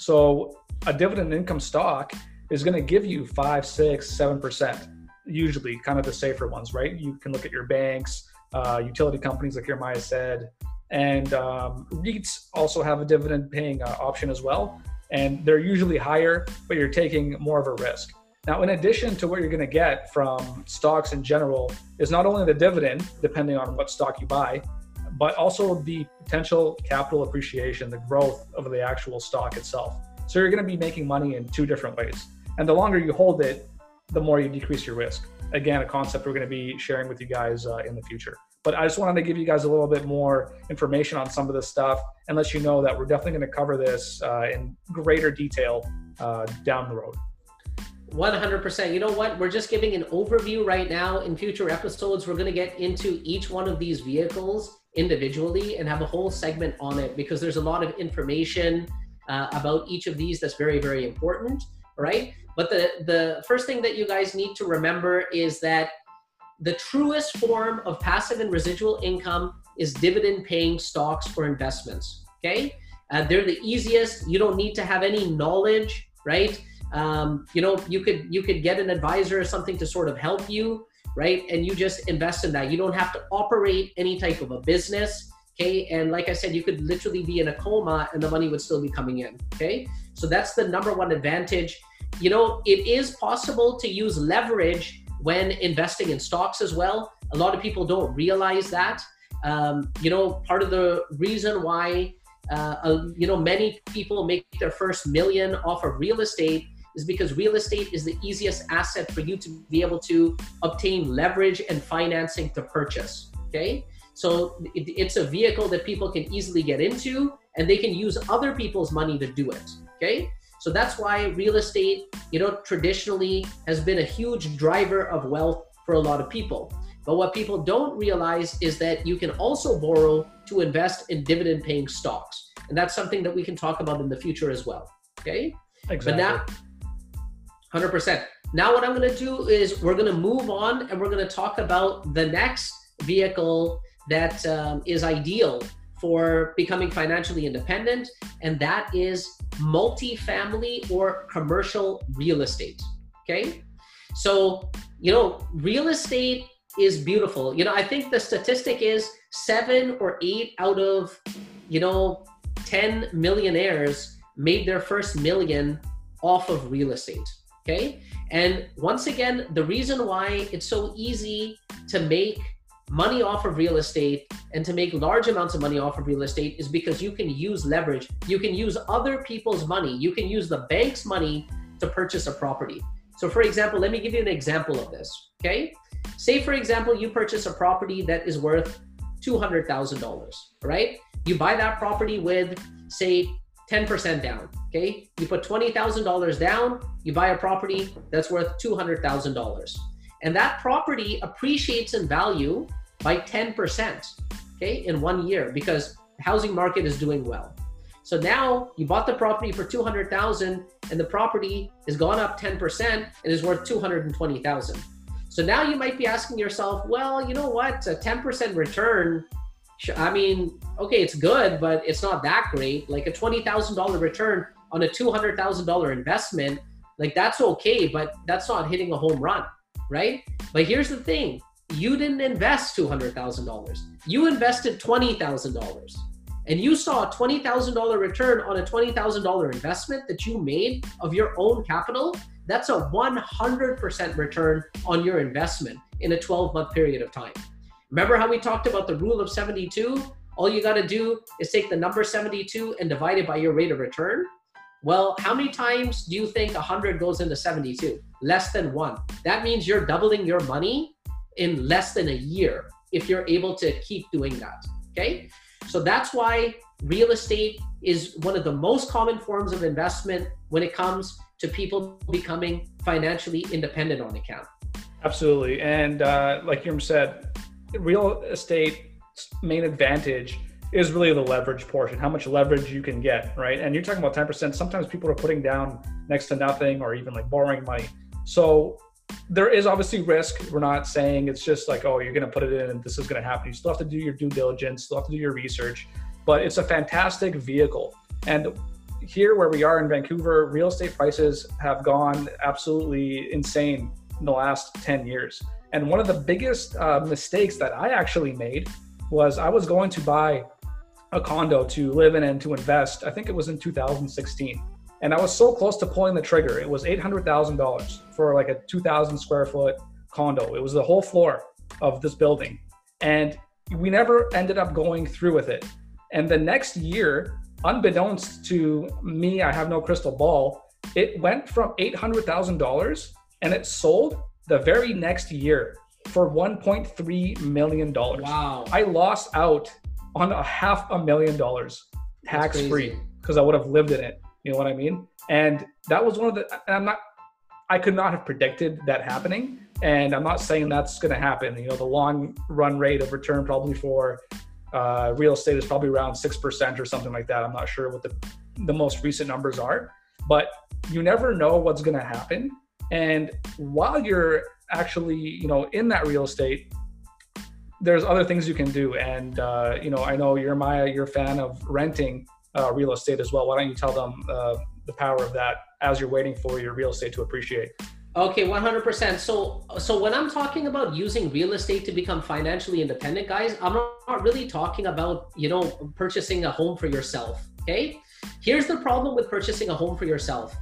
So a dividend income stock is going to give you five, six, seven percent. Usually, kind of the safer ones, right? You can look at your banks, uh, utility companies like Jeremiah said, and um, REITs also have a dividend paying uh, option as well. And they're usually higher, but you're taking more of a risk. Now, in addition to what you're going to get from stocks in general, is not only the dividend, depending on what stock you buy, but also the potential capital appreciation, the growth of the actual stock itself. So you're going to be making money in two different ways. And the longer you hold it, the more you decrease your risk. Again, a concept we're going to be sharing with you guys uh, in the future. But I just wanted to give you guys a little bit more information on some of this stuff and let you know that we're definitely going to cover this uh, in greater detail uh, down the road. 100%. You know what? We're just giving an overview right now. In future episodes, we're going to get into each one of these vehicles individually and have a whole segment on it because there's a lot of information uh, about each of these that's very, very important. Right. But the, the first thing that you guys need to remember is that the truest form of passive and residual income is dividend paying stocks or investments. Okay. Uh, they're the easiest. You don't need to have any knowledge, right? Um, you know, you could you could get an advisor or something to sort of help you, right? And you just invest in that. You don't have to operate any type of a business. Okay. And like I said, you could literally be in a coma and the money would still be coming in. Okay. So that's the number one advantage. You know, it is possible to use leverage when investing in stocks as well. A lot of people don't realize that. Um, you know, part of the reason why uh, you know many people make their first million off of real estate is because real estate is the easiest asset for you to be able to obtain leverage and financing to purchase. Okay, so it, it's a vehicle that people can easily get into, and they can use other people's money to do it. Okay, so that's why real estate, you know, traditionally has been a huge driver of wealth for a lot of people. But what people don't realize is that you can also borrow to invest in dividend paying stocks. And that's something that we can talk about in the future as well. Okay? Exactly. But now 100%. Now what I'm going to do is we're going to move on and we're going to talk about the next vehicle that um, is ideal for becoming financially independent, and that is multifamily or commercial real estate. Okay. So, you know, real estate is beautiful. You know, I think the statistic is seven or eight out of, you know, 10 millionaires made their first million off of real estate. Okay. And once again, the reason why it's so easy to make money off of real estate and to make large amounts of money off of real estate is because you can use leverage. You can use other people's money. You can use the bank's money to purchase a property. So, for example, let me give you an example of this. Okay. Say, for example, you purchase a property that is worth $200,000, right? You buy that property with, say, 10% down. Okay. You put $20,000 down, you buy a property that's worth $200,000. And that property appreciates in value by 10%, okay, in one year because the housing market is doing well. So now you bought the property for 200,000 and the property has gone up 10% and is worth 220,000. So now you might be asking yourself, well, you know what? A 10% return, I mean, okay, it's good, but it's not that great. Like a $20,000 return on a $200,000 investment, like that's okay, but that's not hitting a home run, right? But here's the thing you didn't invest $200,000, you invested $20,000. And you saw a $20,000 return on a $20,000 investment that you made of your own capital. That's a 100% return on your investment in a 12 month period of time. Remember how we talked about the rule of 72? All you got to do is take the number 72 and divide it by your rate of return. Well, how many times do you think 100 goes into 72? Less than one. That means you're doubling your money in less than a year if you're able to keep doing that. Okay. So that's why real estate is one of the most common forms of investment when it comes to people becoming financially independent on account. Absolutely. And uh, like you said, real estate main advantage is really the leverage portion, how much leverage you can get, right? And you're talking about 10%. Sometimes people are putting down next to nothing or even like borrowing money. So there is obviously risk. We're not saying it's just like, oh, you're going to put it in and this is going to happen. You still have to do your due diligence, still have to do your research, but it's a fantastic vehicle. And here where we are in Vancouver, real estate prices have gone absolutely insane in the last 10 years. And one of the biggest uh, mistakes that I actually made was I was going to buy a condo to live in and to invest. I think it was in 2016. And I was so close to pulling the trigger. It was $800,000 for like a 2,000 square foot condo. It was the whole floor of this building. And we never ended up going through with it. And the next year, unbeknownst to me, I have no crystal ball, it went from $800,000 and it sold the very next year for $1.3 million. Wow. I lost out on a half a million dollars tax free because I would have lived in it. You know what I mean? And that was one of the, and I'm not, I could not have predicted that happening. And I'm not saying that's going to happen. You know, the long run rate of return probably for uh, real estate is probably around 6% or something like that. I'm not sure what the, the most recent numbers are, but you never know what's going to happen. And while you're actually, you know, in that real estate, there's other things you can do. And, uh, you know, I know Jeremiah, you're a fan of renting uh, real estate as well. Why don't you tell them uh, the power of that as you're waiting for your real estate to appreciate? Okay, 100%. So so when I'm talking about using real estate to become financially independent, guys, I'm not really talking about, you know, purchasing a home for yourself, okay? Here's the problem with purchasing a home for yourself.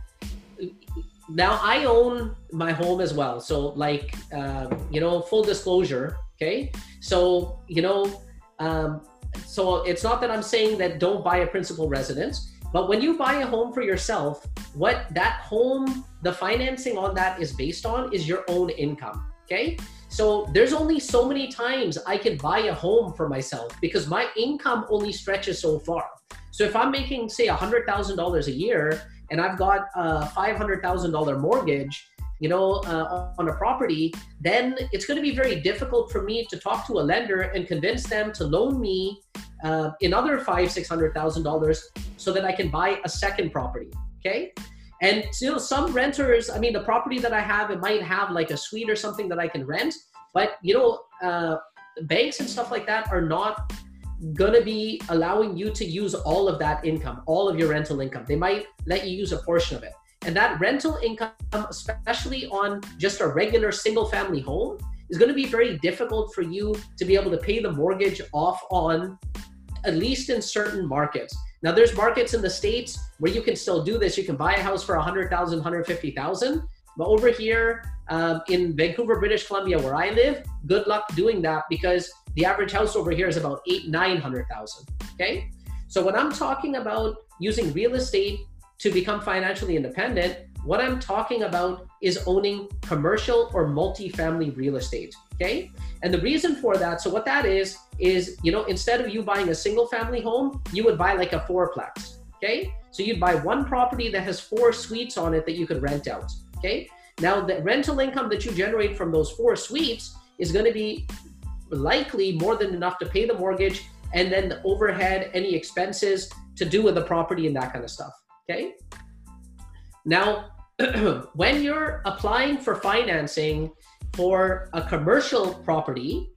Now I own my home as well. So like uh, you know, full disclosure, okay? So, you know, um, so it's not that I'm saying that don't buy a principal residence, but when you buy a home for yourself, what that home, the financing on that is based on is your own income. Okay. So there's only so many times I can buy a home for myself because my income only stretches so far. So if I'm making, say, $100,000 a year and I've got a $500,000 mortgage, you know, uh, on a property, then it's going to be very difficult for me to talk to a lender and convince them to loan me uh, another five, six hundred thousand dollars so that I can buy a second property. Okay. And you know, some renters, I mean, the property that I have, it might have like a suite or something that I can rent, but you know, uh, banks and stuff like that are not gonna be allowing you to use all of that income, all of your rental income. They might let you use a portion of it. And that rental income, especially on just a regular single family home, is going to be very difficult for you to be able to pay the mortgage off on, at least in certain markets. Now, there's markets in the States where you can still do this. You can buy a house for 100,000, 150,000. But over here um, in Vancouver, British Columbia, where I live, good luck doing that because the average house over here is about eight, 900,000. Okay. So when I'm talking about using real estate to become financially independent, what I'm talking about is owning commercial or multi-family real estate. Okay. And the reason for that, so what that is, is, you know, instead of you buying a single family home, you would buy like a fourplex. Okay. So you'd buy one property that has four suites on it that you could rent out. Okay. Now, the rental income that you generate from those four suites is going to be likely more than enough to pay the mortgage and then the overhead, any expenses to do with the property and that kind of stuff. Okay. Now, when you're applying for financing for a commercial property,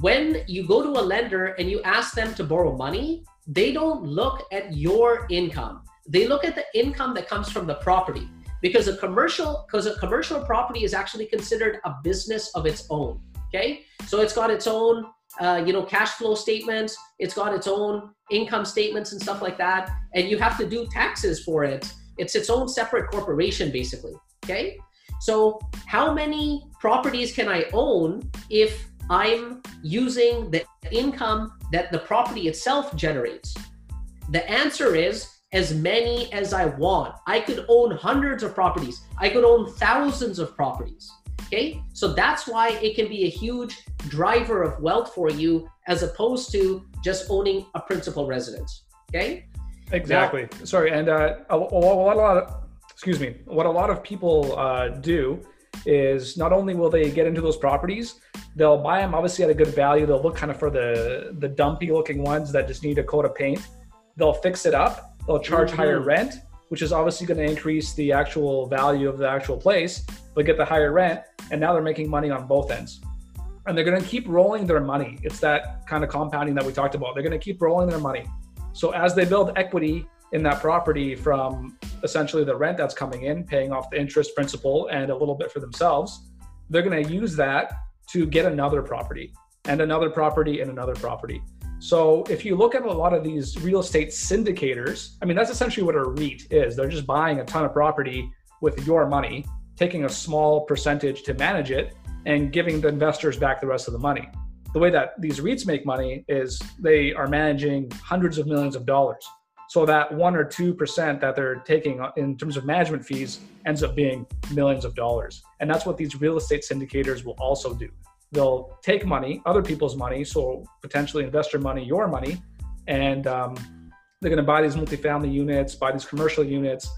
when you go to a lender and you ask them to borrow money, they don't look at your income. they look at the income that comes from the property because a commercial because a commercial property is actually considered a business of its own okay? So it's got its own uh, you know cash flow statements it's got its own income statements and stuff like that and you have to do taxes for it. It's its own separate corporation basically okay? So how many properties can i own if i'm using the income that the property itself generates? The answer is as many as I want. I could own hundreds of properties. I could own thousands of properties. Okay. So that's why it can be a huge driver of wealth for you as opposed to just owning a principal residence. Okay. Exactly. Now, Sorry. And uh, a, a, lot of, excuse me, what a lot of people uh, do is not only will they get into those properties, they'll buy them obviously at a good value. They'll look kind of for the the dumpy looking ones that just need a coat of paint. They'll fix it up They'll charge mm-hmm. higher rent, which is obviously going to increase the actual value of the actual place, but get the higher rent. And now they're making money on both ends. And they're going to keep rolling their money. It's that kind of compounding that we talked about. They're going to keep rolling their money. So as they build equity in that property from essentially the rent that's coming in, paying off the interest, principal, and a little bit for themselves, they're going to use that to get another property and another property and another property. So if you look at a lot of these real estate syndicators, I mean, that's essentially what a REIT is. They're just buying a ton of property with your money, taking a small percentage to manage it, and giving the investors back the rest of the money. The way that these REITs make money is they are managing hundreds of millions of dollars. So that one or two percent that they're taking in terms of management fees ends up being millions of dollars. And that's what these real estate syndicators will also do they'll take money, other people's money, so potentially investor money, your money, and um, they're going to buy these multifamily units, buy these commercial units,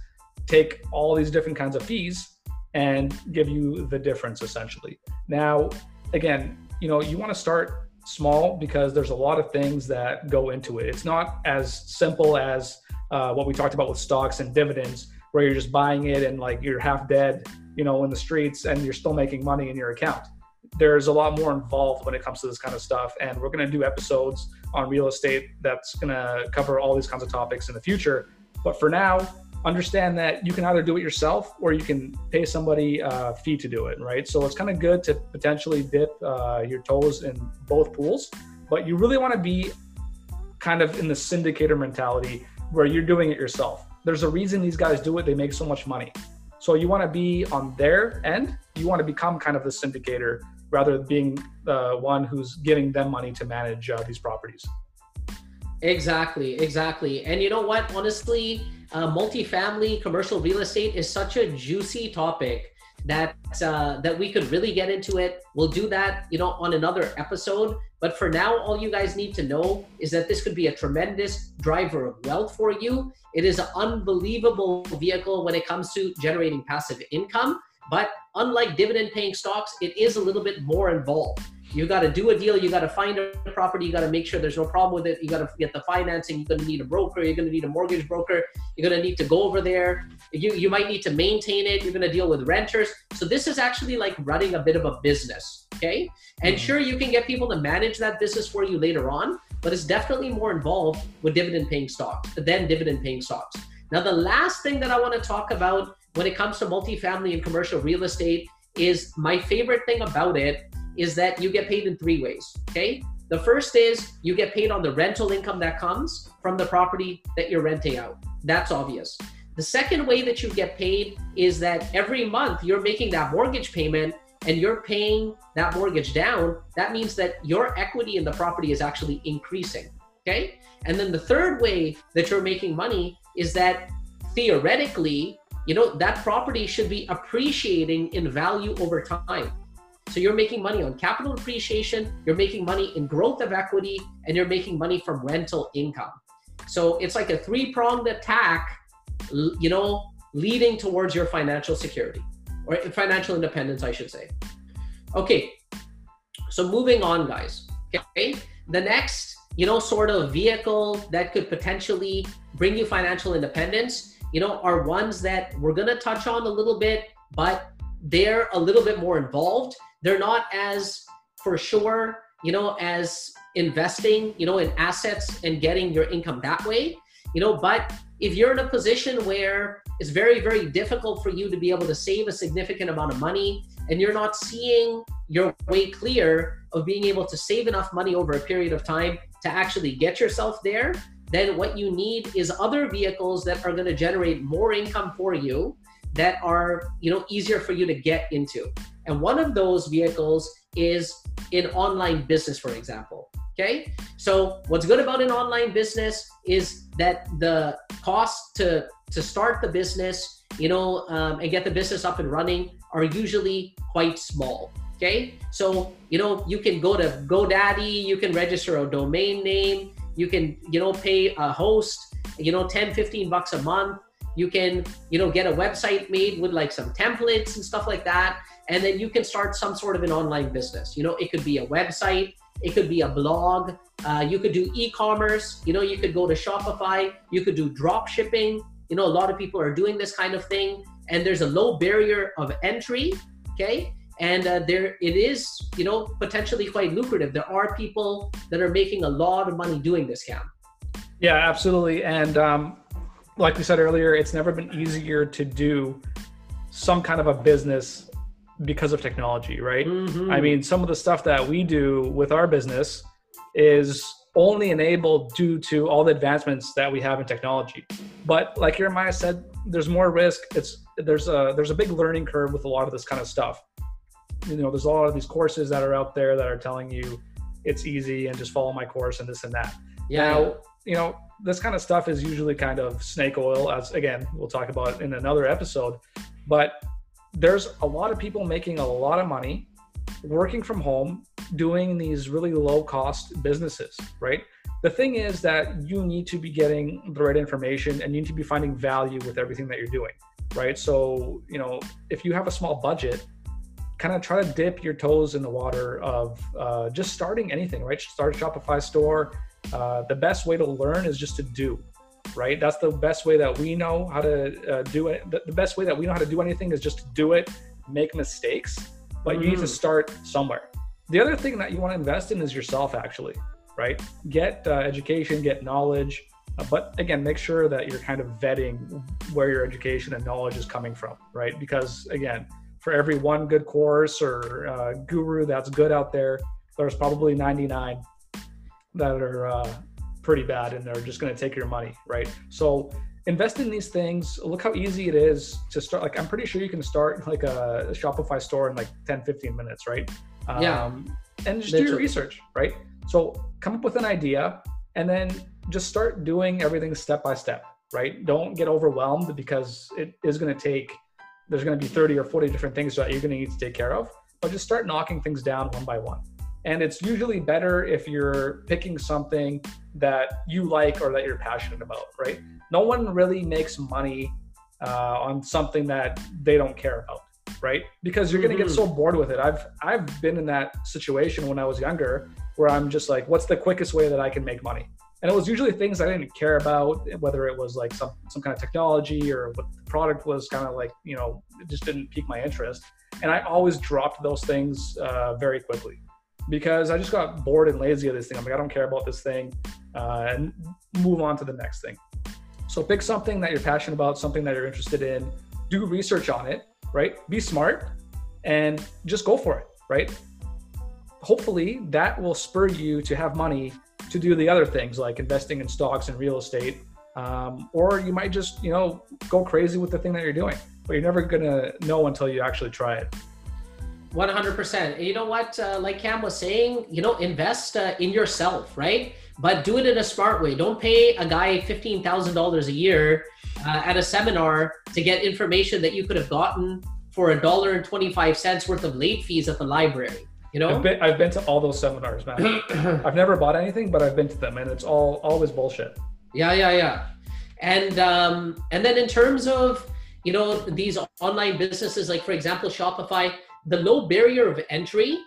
take all these different kinds of fees, and give you the difference essentially. Now, again, you know, you want to start small because there's a lot of things that go into it. It's not as simple as uh, what we talked about with stocks and dividends, where you're just buying it and like you're half dead, you know, in the streets and you're still making money in your account there's a lot more involved when it comes to this kind of stuff. And we're going to do episodes on real estate that's going to cover all these kinds of topics in the future. But for now, understand that you can either do it yourself or you can pay somebody a fee to do it, right? So it's kind of good to potentially dip uh, your toes in both pools, but you really want to be kind of in the syndicator mentality where you're doing it yourself. There's a reason these guys do it, they make so much money. So you want to be on their end, you want to become kind of the syndicator rather than being the one who's giving them money to manage uh, these properties. Exactly, exactly. And you know what? Honestly, uh, multifamily commercial real estate is such a juicy topic that uh, that we could really get into it. We'll do that, you know, on another episode. But for now, all you guys need to know is that this could be a tremendous driver of wealth for you. It is an unbelievable vehicle when it comes to generating passive income. But unlike dividend paying stocks, it is a little bit more involved. You got to do a deal. You got to find a property. You got to make sure there's no problem with it. You got to get the financing. You're going to need a broker. You're going to need a mortgage broker. You're going to need to go over there. You, you might need to maintain it. You're going to deal with renters. So this is actually like running a bit of a business. Okay. And mm-hmm. sure, you can get people to manage that business for you later on, but it's definitely more involved with dividend paying stocks than dividend paying stocks. Now, the last thing that I want to talk about when it comes to multifamily and commercial real estate is my favorite thing about it is that you get paid in three ways. Okay. The first is you get paid on the rental income that comes from the property that you're renting out. That's obvious. The second way that you get paid is that every month you're making that mortgage payment and you're paying that mortgage down. That means that your equity in the property is actually increasing. Okay. And then the third way that you're making money is that theoretically you know that property should be appreciating in value over time. So you're making money on capital appreciation you're making money in growth of equity and you're making money from rental income. So it's like a three pronged attack you know leading towards your financial security or financial independence i should say. Okay so moving on guys. Okay the next you know sort of vehicle that could potentially bring you financial independence you know, are ones that we're going to touch on a little bit, but they're a little bit more involved. They're not as for sure, you know, as investing, you know, in assets and getting your income that way. you know, but if you're in a position where it's very, very difficult for you to be able to save a significant amount of money and you're not seeing your way clear of being able to save enough money over a period of time to actually get yourself there, then what you need is other vehicles that are going to generate more income for you that are, you know, easier for you to get into. And one of those vehicles is in online business, for example. Okay. So what's good about an online business is that the cost to to start the business, you know, um, and get the business up and running are usually quite small. Okay. So, you know, you can go to GoDaddy, you can register a domain name, you can, you know, pay a host, you know, 10, 15 bucks a month. You can, you know, get a website made with like some templates and stuff like that. And then you can start some sort of an online business. You know, it could be a website, it could be a blog, uh, you could do e-commerce, you know, you could go to Shopify, you could do drop shipping. You know, a lot of people are doing this kind of thing, and there's a low barrier of entry. Okay and uh, there it is you know potentially quite lucrative. There are people that are making a lot of money doing this cam yeah absolutely. And um, like we said earlier it's never been easier to do some kind of a business because of technology right? Mm-hmm. i mean some of the stuff that we do with our business is only enabled due to all the advancements that we have in technology. But like jeremiah said there's more risk. It's there's a there's a big learning curve with a lot of this kind of stuff you know, there's a lot of these courses that are out there that are telling you it's easy and just follow my course and this and that. Yeah. Now, you know, this kind of stuff is usually kind of snake oil, as again, we'll talk about in another episode. But there's a lot of people making a lot of money working from home, doing these really low cost businesses, right? The thing is that you need to be getting the right information and you need to be finding value with everything that you're doing, right? So, you know, if you have a small budget, kind of try to dip your toes in the water of uh, just starting anything, right? Start a Shopify store. Uh, the best way to learn is just to do, right? That's the best way that we know how to uh, do it. The, the, best way that we know how to do anything is just to do it, make mistakes, but mm-hmm. you need to mm-hmm. start somewhere. The other thing that you want to invest in is yourself, actually, right? Get uh, education, get knowledge. Uh, but again, make sure that you're kind of vetting where your education and knowledge is coming from, right? Because again, for every one good course or uh, guru that's good out there, there's probably 99 that are uh, pretty bad and they're just going to take your money, right? So invest in these things. Look how easy it is to start. Like, I'm pretty sure you can start like a Shopify store in like 10, 15 minutes, right? Um, yeah. And just Literally. do your research, right? So come up with an idea and then just start doing everything step by step, right? Don't get overwhelmed because it is going to take – there's going to be 30 or 40 different things that you're going to need to take care of, but just start knocking things down one by one. And it's usually better if you're picking something that you like or that you're passionate about, right? No one really makes money uh, on something that they don't care about, right? Because you're going to mm-hmm. get so bored with it. I've I've been in that situation when I was younger, where I'm just like, what's the quickest way that I can make money? And it was usually things I didn't care about, whether it was like some some kind of technology or what the product was kind of like, you know, it just didn't pique my interest. And I always dropped those things uh, very quickly because I just got bored and lazy of this thing. I'm like, I don't care about this thing, uh, and move on to the next thing. So pick something that you're passionate about, something that you're interested in, do research on it, right? Be smart and just go for it, right? Hopefully that will spur you to have money to do the other things like investing in stocks and real estate. Um, or you might just, you know, go crazy with the thing that you're doing, but you're never to know until you actually try it. 100%. And you know what? Uh, like Cam was saying, you know, invest uh, in yourself, right? But do it in a smart way. Don't pay a guy $15,000 a year uh, at a seminar to get information that you could have gotten for a dollar and 25 cents worth of late fees at the library. You know, I've been, I've been to all those seminars, man. I've never bought anything, but I've been to them, and it's all always bullshit. Yeah, yeah, yeah. And um, and then in terms of you know these online businesses, like for example Shopify, the low barrier of entry,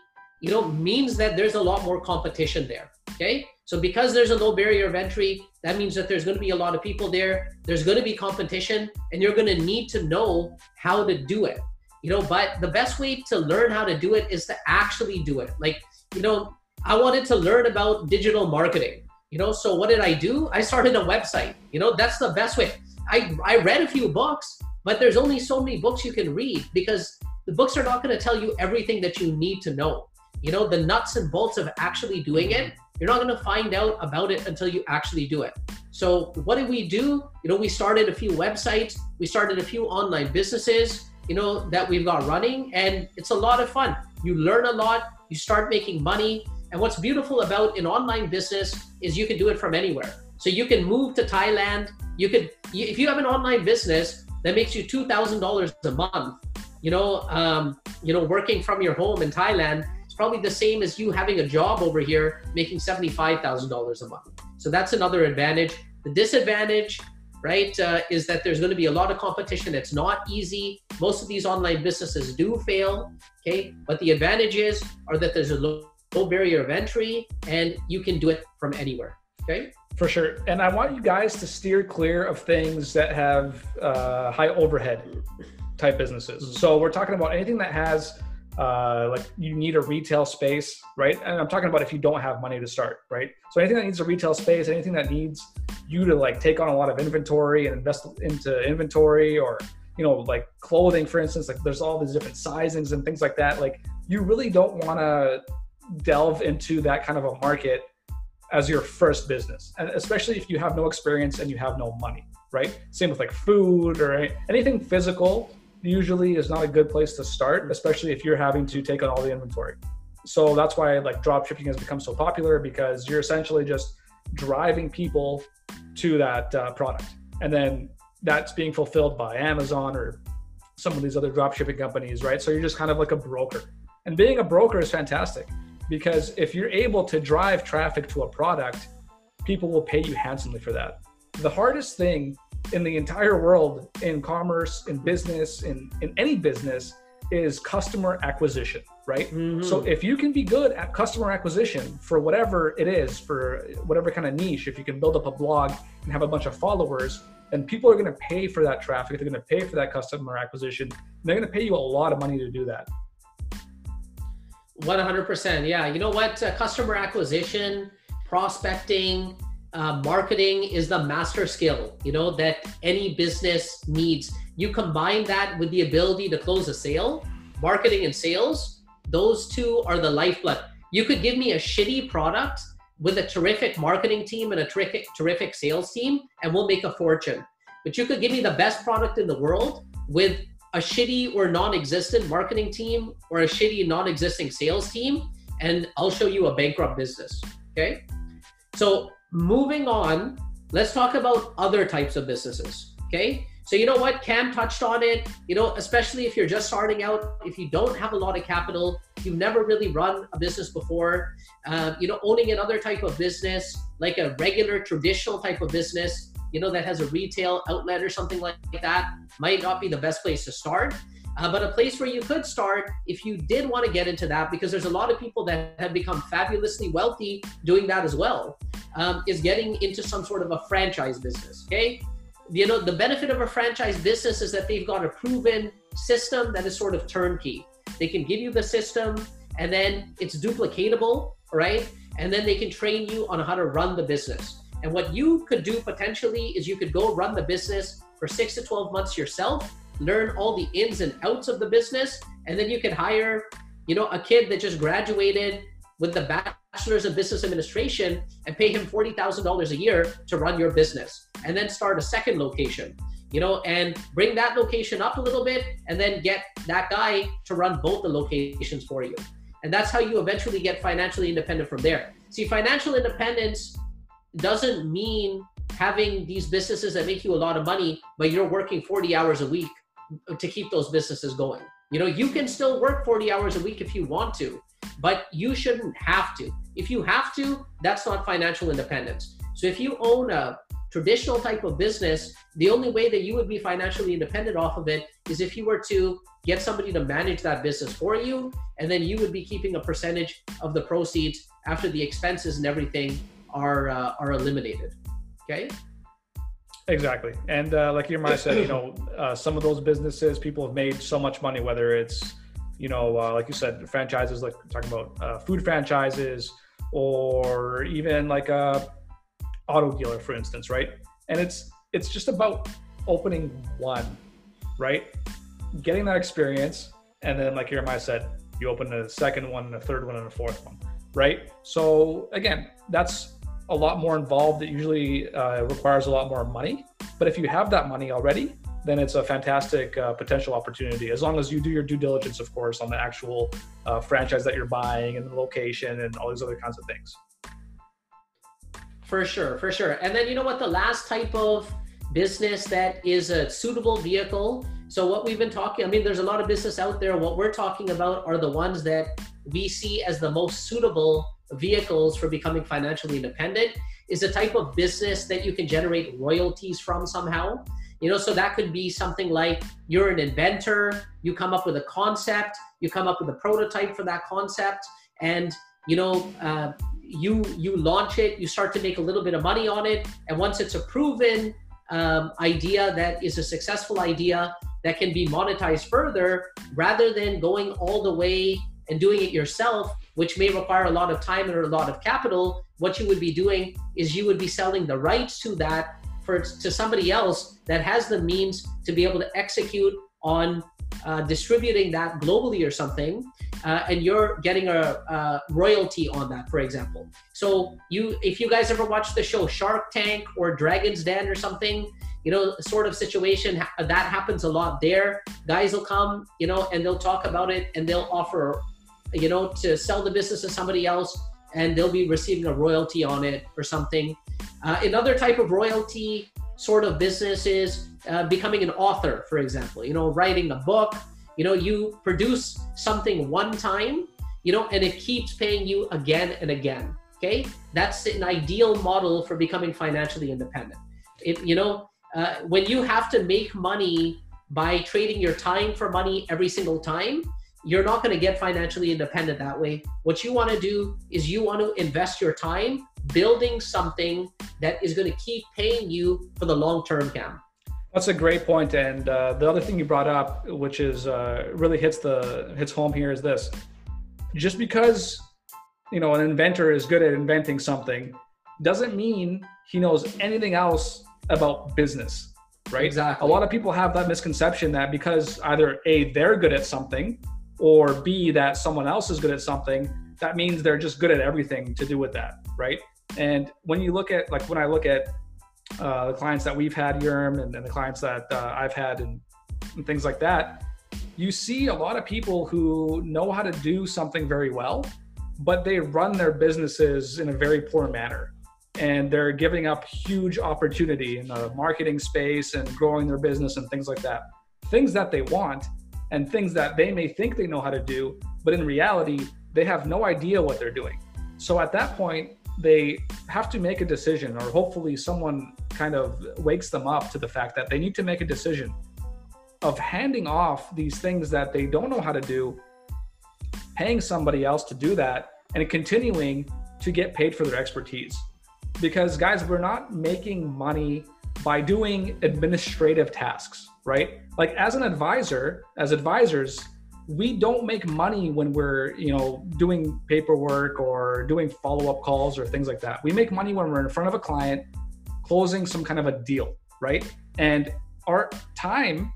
you know, means that there's a lot more competition there. Okay, so because there's a low barrier of entry, that means that there's going to be a lot of people there. There's going to be competition, and you're going to need to know how to do it you know but the best way to learn how to do it is to actually do it like you know i wanted to learn about digital marketing You know, so what did I do? I started a website. You know, that's the best way. I, I read a few books, but there's only so many books you can read because the books are not going to tell you everything that you need to know. You know, the nuts and bolts of actually doing it, you're not going to find out about it until you actually do it. So, what did we do? You know, we started a few websites, we started a few online businesses, you know, that we've got running, and it's a lot of fun. You learn a lot, you start making money. And what's beautiful about an online business is you can do it from anywhere. So you can move to Thailand. You could, if you have an online business that makes you two thousand dollars a month, you know, um, you know, working from your home in Thailand, it's probably the same as you having a job over here making seventy-five thousand dollars a month. So that's another advantage. The disadvantage, right, uh, is that there's going to be a lot of competition. It's not easy. Most of these online businesses do fail. Okay, but the advantages are that there's a low, low barrier of entry and you can do it from anywhere. Okay. For sure. And I want you guys to steer clear of things that have uh, high overhead type businesses. Mm-hmm. So we're talking about anything that has uh, like you need a retail space, right? And I'm talking about if you don't have money to start, right? So anything that needs a retail space, anything that needs you to like take on a lot of inventory and invest into inventory or you know like clothing for instance like there's all these different sizings and things like that like you really don't want to delve into that kind of a market as your first business and especially if you have no experience and you have no money right same with like food or anything physical usually is not a good place to start, especially if you're having to take on all the inventory. So that's why like drop shipping has become so popular because you're essentially just driving people to that uh, product, and then that's being fulfilled by Amazon or some of these other drop shipping companies, right? So you're just kind of like a broker. And being a broker is fantastic because if you're able to drive traffic to a product, people will pay you handsomely for that. The hardest thing in the entire world in commerce, in business, in, in any business is customer acquisition, right? Mm-hmm. So if you can be good at customer acquisition for whatever it is, for whatever kind of niche, if you can build up a blog and have a bunch of followers, then people are going to pay for that traffic. They're going to pay for that customer acquisition. they're going to pay you a lot of money to do that. 100%. Yeah. You know what? Uh, customer acquisition, prospecting, uh, marketing is the master skill you know that any business needs. You combine that with the ability to close a sale marketing and sales those two are the lifeblood. You could give me a shitty product with a terrific marketing team and a terrific terrific sales team and we'll make a fortune. But you could give me the best product in the world with a shitty or non-existent marketing team or a shitty non-existing sales team and i'll show you a bankrupt business okay? So moving on, let's talk about other types of businesses. Okay. So, you know what? Cam touched on it. You know, especially if you're just starting out, if you don't have a lot of capital, you've never really run a business before, uh, you know, owning another type of business, like a regular traditional type of business, you know, that has a retail outlet or something like that, might not be the best place to start. Uh, but a place where you could start if you did want to get into that, because there's a lot of people that have become fabulously wealthy doing that as well, um, is getting into some sort of a franchise business. Okay. You know, the benefit of a franchise business is that they've got a proven system that is sort of turnkey. They can give you the system and then it's duplicatable, right? And then they can train you on how to run the business. And what you could do potentially is you could go run the business for six to 12 months yourself learn all the ins and outs of the business, and then you can hire, you know, a kid that just graduated with the bachelor's of business administration and pay him $40,000 a year to run your business and then start a second location you know, and bring that location up a little bit and then get that guy to run both the locations for you. And that's how you eventually get financially independent from there. See, financial independence doesn't mean having these businesses that make you a lot of money, but you're working 40 hours a week to keep those businesses going. You know, you can still work 40 hours a week if you want to, but you shouldn't have to. If you have to, that's not financial independence. So if you own a traditional type of business, the only way that you would be financially independent off of it is if you were to get somebody to manage that business for you, and then you would be keeping a percentage of the proceeds after the expenses and everything are uh, are eliminated. Okay. Exactly. And uh, like Irma said, you know, uh, some of those businesses, people have made so much money, whether it's, you know, uh, like you said, franchises, like talking about uh, food franchises, or even like a, auto dealer, for instance, right? And it's it's just about opening one, right? Getting that experience, and then like Jeremiah said, you open a second one, and a third one, and a fourth one, right? So again, that's a lot more involved. It usually uh, requires a lot more money. But if you have that money already, then it's a fantastic uh, potential opportunity as long as you do your due diligence, of course, on the actual uh, franchise that you're buying and the location and all these other kinds of things. For sure, for sure. And then you know what? The last type of business that is a suitable vehicle. So what we've been talking, I mean, there's a lot of business out there. What we're talking about are the ones that we see as the most suitable vehicles for becoming financially independent. Is a type of business that you can generate royalties from somehow. You know, so that could be something like you're an inventor, you come up with a concept, you come up with a prototype for that concept, and you know, uh, you you launch it, you start to make a little bit of money on it, and once it's a proven um, idea that is a successful idea that can be monetized further, rather than going all the way and doing it yourself, which may require a lot of time and a lot of capital, what you would be doing is you would be selling the rights to that for to somebody else that has the means to be able to execute on uh, distributing that globally or something, uh, and you're getting a, a, royalty on that, for example. So you, if you guys ever watch the show Shark Tank or Dragon's Den or something, you know, sort of situation that happens a lot there. Guys will come, you know, and they'll talk about it and they'll offer, you know, to sell the business to somebody else, and they'll be receiving a royalty on it or something. Uh, another type of royalty sort of business is uh, becoming an author, for example, you know, writing a book. You know, you produce something one time, you know, and it keeps paying you again and again. Okay. That's an ideal model for becoming financially independent. It, you know, uh, when you have to make money by trading your time for money every single time, you're not going to get financially independent that way. What you want to do is you want to invest your time building something that is going to keep paying you for the long term, Cam. That's a great point. And uh, the other thing you brought up, which is uh, really hits the hits home here, is this: just because you know an inventor is good at inventing something, doesn't mean he knows anything else about business, right? Exactly. A lot of people have that misconception that because either a they're good at something, or b that someone else is good at something, that means they're just good at everything to do with that, right? And when you look at like when I look at uh, the clients that we've had Yerm and, and the clients that uh, I've had and, and things like that, you see a lot of people who know how to do something very well, but they run their businesses in a very poor manner. And they're giving up huge opportunity in the marketing space and growing their business and things like that. Things that they want and things that they may think they know how to do, but in reality, they have no idea what they're doing. So at that point, they have to make a decision, or hopefully someone kind of wakes them up to the fact that they need to make a decision of handing off these things that they don't know how to do, paying somebody else to do that, and continuing to get paid for their expertise. Because, guys, we're not making money by doing administrative tasks, right? Like, as an advisor, as advisors, we don't make money when we're you know doing paperwork or doing follow-up calls or things like that. We make money when we're in front of a client closing some kind of a deal right? And our time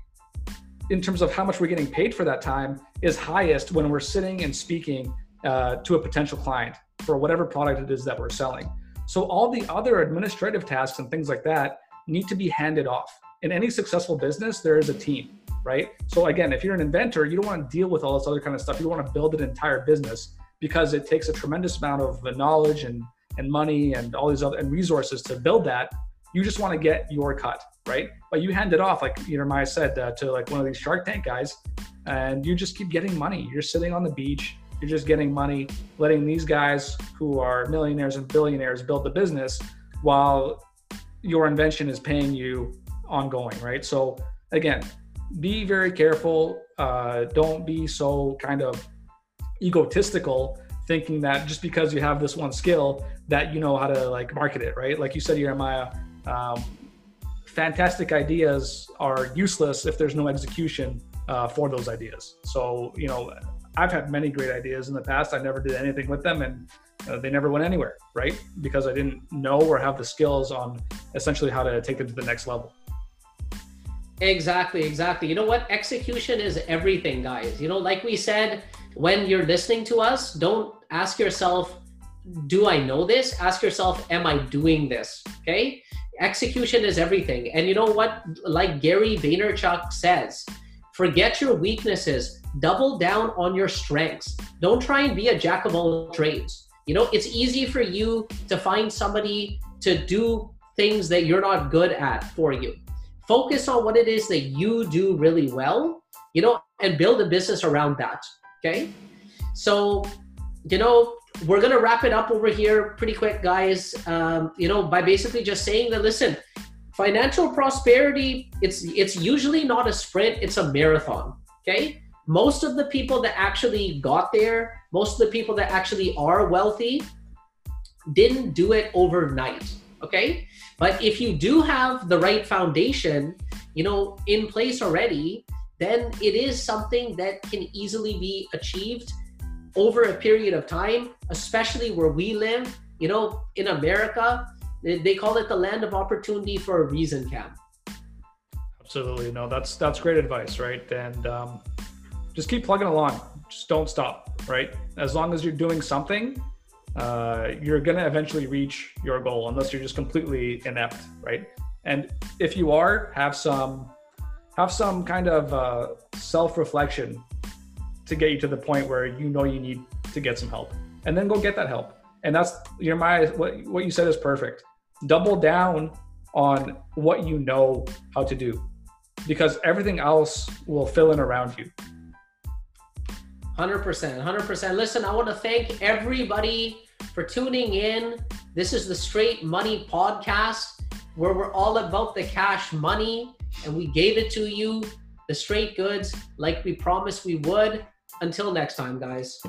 in terms of how much we're getting paid for that time is highest when we're sitting and speaking uh, to a potential client for whatever product it is that we're selling. So all the other administrative tasks and things like that need to be handed off in any successful business there is a team right? So again, if you're an inventor, you don't want to deal with all this other kind of stuff. You want to build an entire business because it takes a tremendous amount of knowledge and and money and all these other and resources to build that. You just want to get your cut, right? But you hand it off, like you know, Maya said, uh, to like one of these Shark Tank guys, and you just keep getting money. You're sitting on the beach, you're just getting money, letting these guys who are millionaires and billionaires build the business, while your invention is paying you ongoing, right? So again, be very careful. Uh, don't be so kind of egotistical thinking that just because you have this one skill that you know how to like market it right like you said jeremiah um, fantastic ideas are useless if there's no execution uh, for those ideas so you know i've had many great ideas in the past i never did anything with them and uh, they never went anywhere, right? Because I didn't know or have the skills on essentially how to take them to the next level. Exactly, exactly. You know what? Execution is everything, guys. You know, like we said, when you're listening to us, don't ask yourself, do I know this? Ask yourself, am I doing this? Okay. Execution is everything. And you know what? Like Gary Vaynerchuk says, forget your weaknesses, double down on your strengths. Don't try and be a jack of all trades. You know, it's easy for you to find somebody to do things that you're not good at for you focus on what it is that you do really well, you know, and build a business around that. Okay. So, you know, we're going to wrap it up over here pretty quick, guys. Um, you know, by basically just saying that, listen, financial prosperity, it's, it's usually not a sprint, it's a marathon. Okay. Most of the people that actually got there, most of the people that actually are wealthy, didn't do it overnight. Okay. But if you do have the right foundation, you know, in place already, then it is something that can easily be achieved over a period of time, especially where we live, you know, in America. They call it the land of opportunity for a reason, Cam. Absolutely. No, that's that's great advice, right? And um, just keep plugging along. Just don't stop, right? As long as you're doing something, uh, you're going to eventually reach your goal unless you're just completely inept, right? And if you are, have some have some kind of uh, self-reflection to get you to the point where you know you need to get some help, and then go get that help. And that's you know my what what you said is perfect. Double down on what you know how to do, because everything else will fill in around you. 100%. 100%. Listen, I want to thank everybody for tuning in. This is the Straight Money Podcast, where we're all about the cash money, and we gave it to you, the straight goods, like we promised we would. Until next time, guys.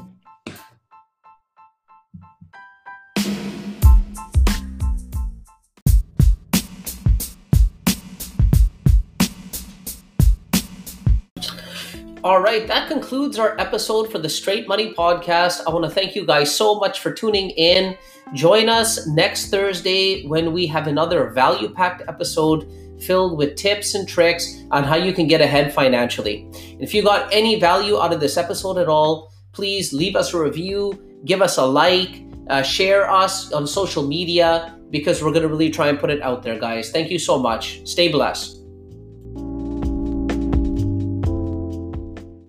All right, that concludes our episode for the Straight Money Podcast. I want to thank you guys so much for tuning in. Join us next Thursday when we have another value packed episode filled with tips and tricks on how you can get ahead financially. If you got any value out of this episode at all, please leave us a review, give us a like, uh, share us on social media because we're going to really try and put it out there, guys. Thank you so much. Stay blessed.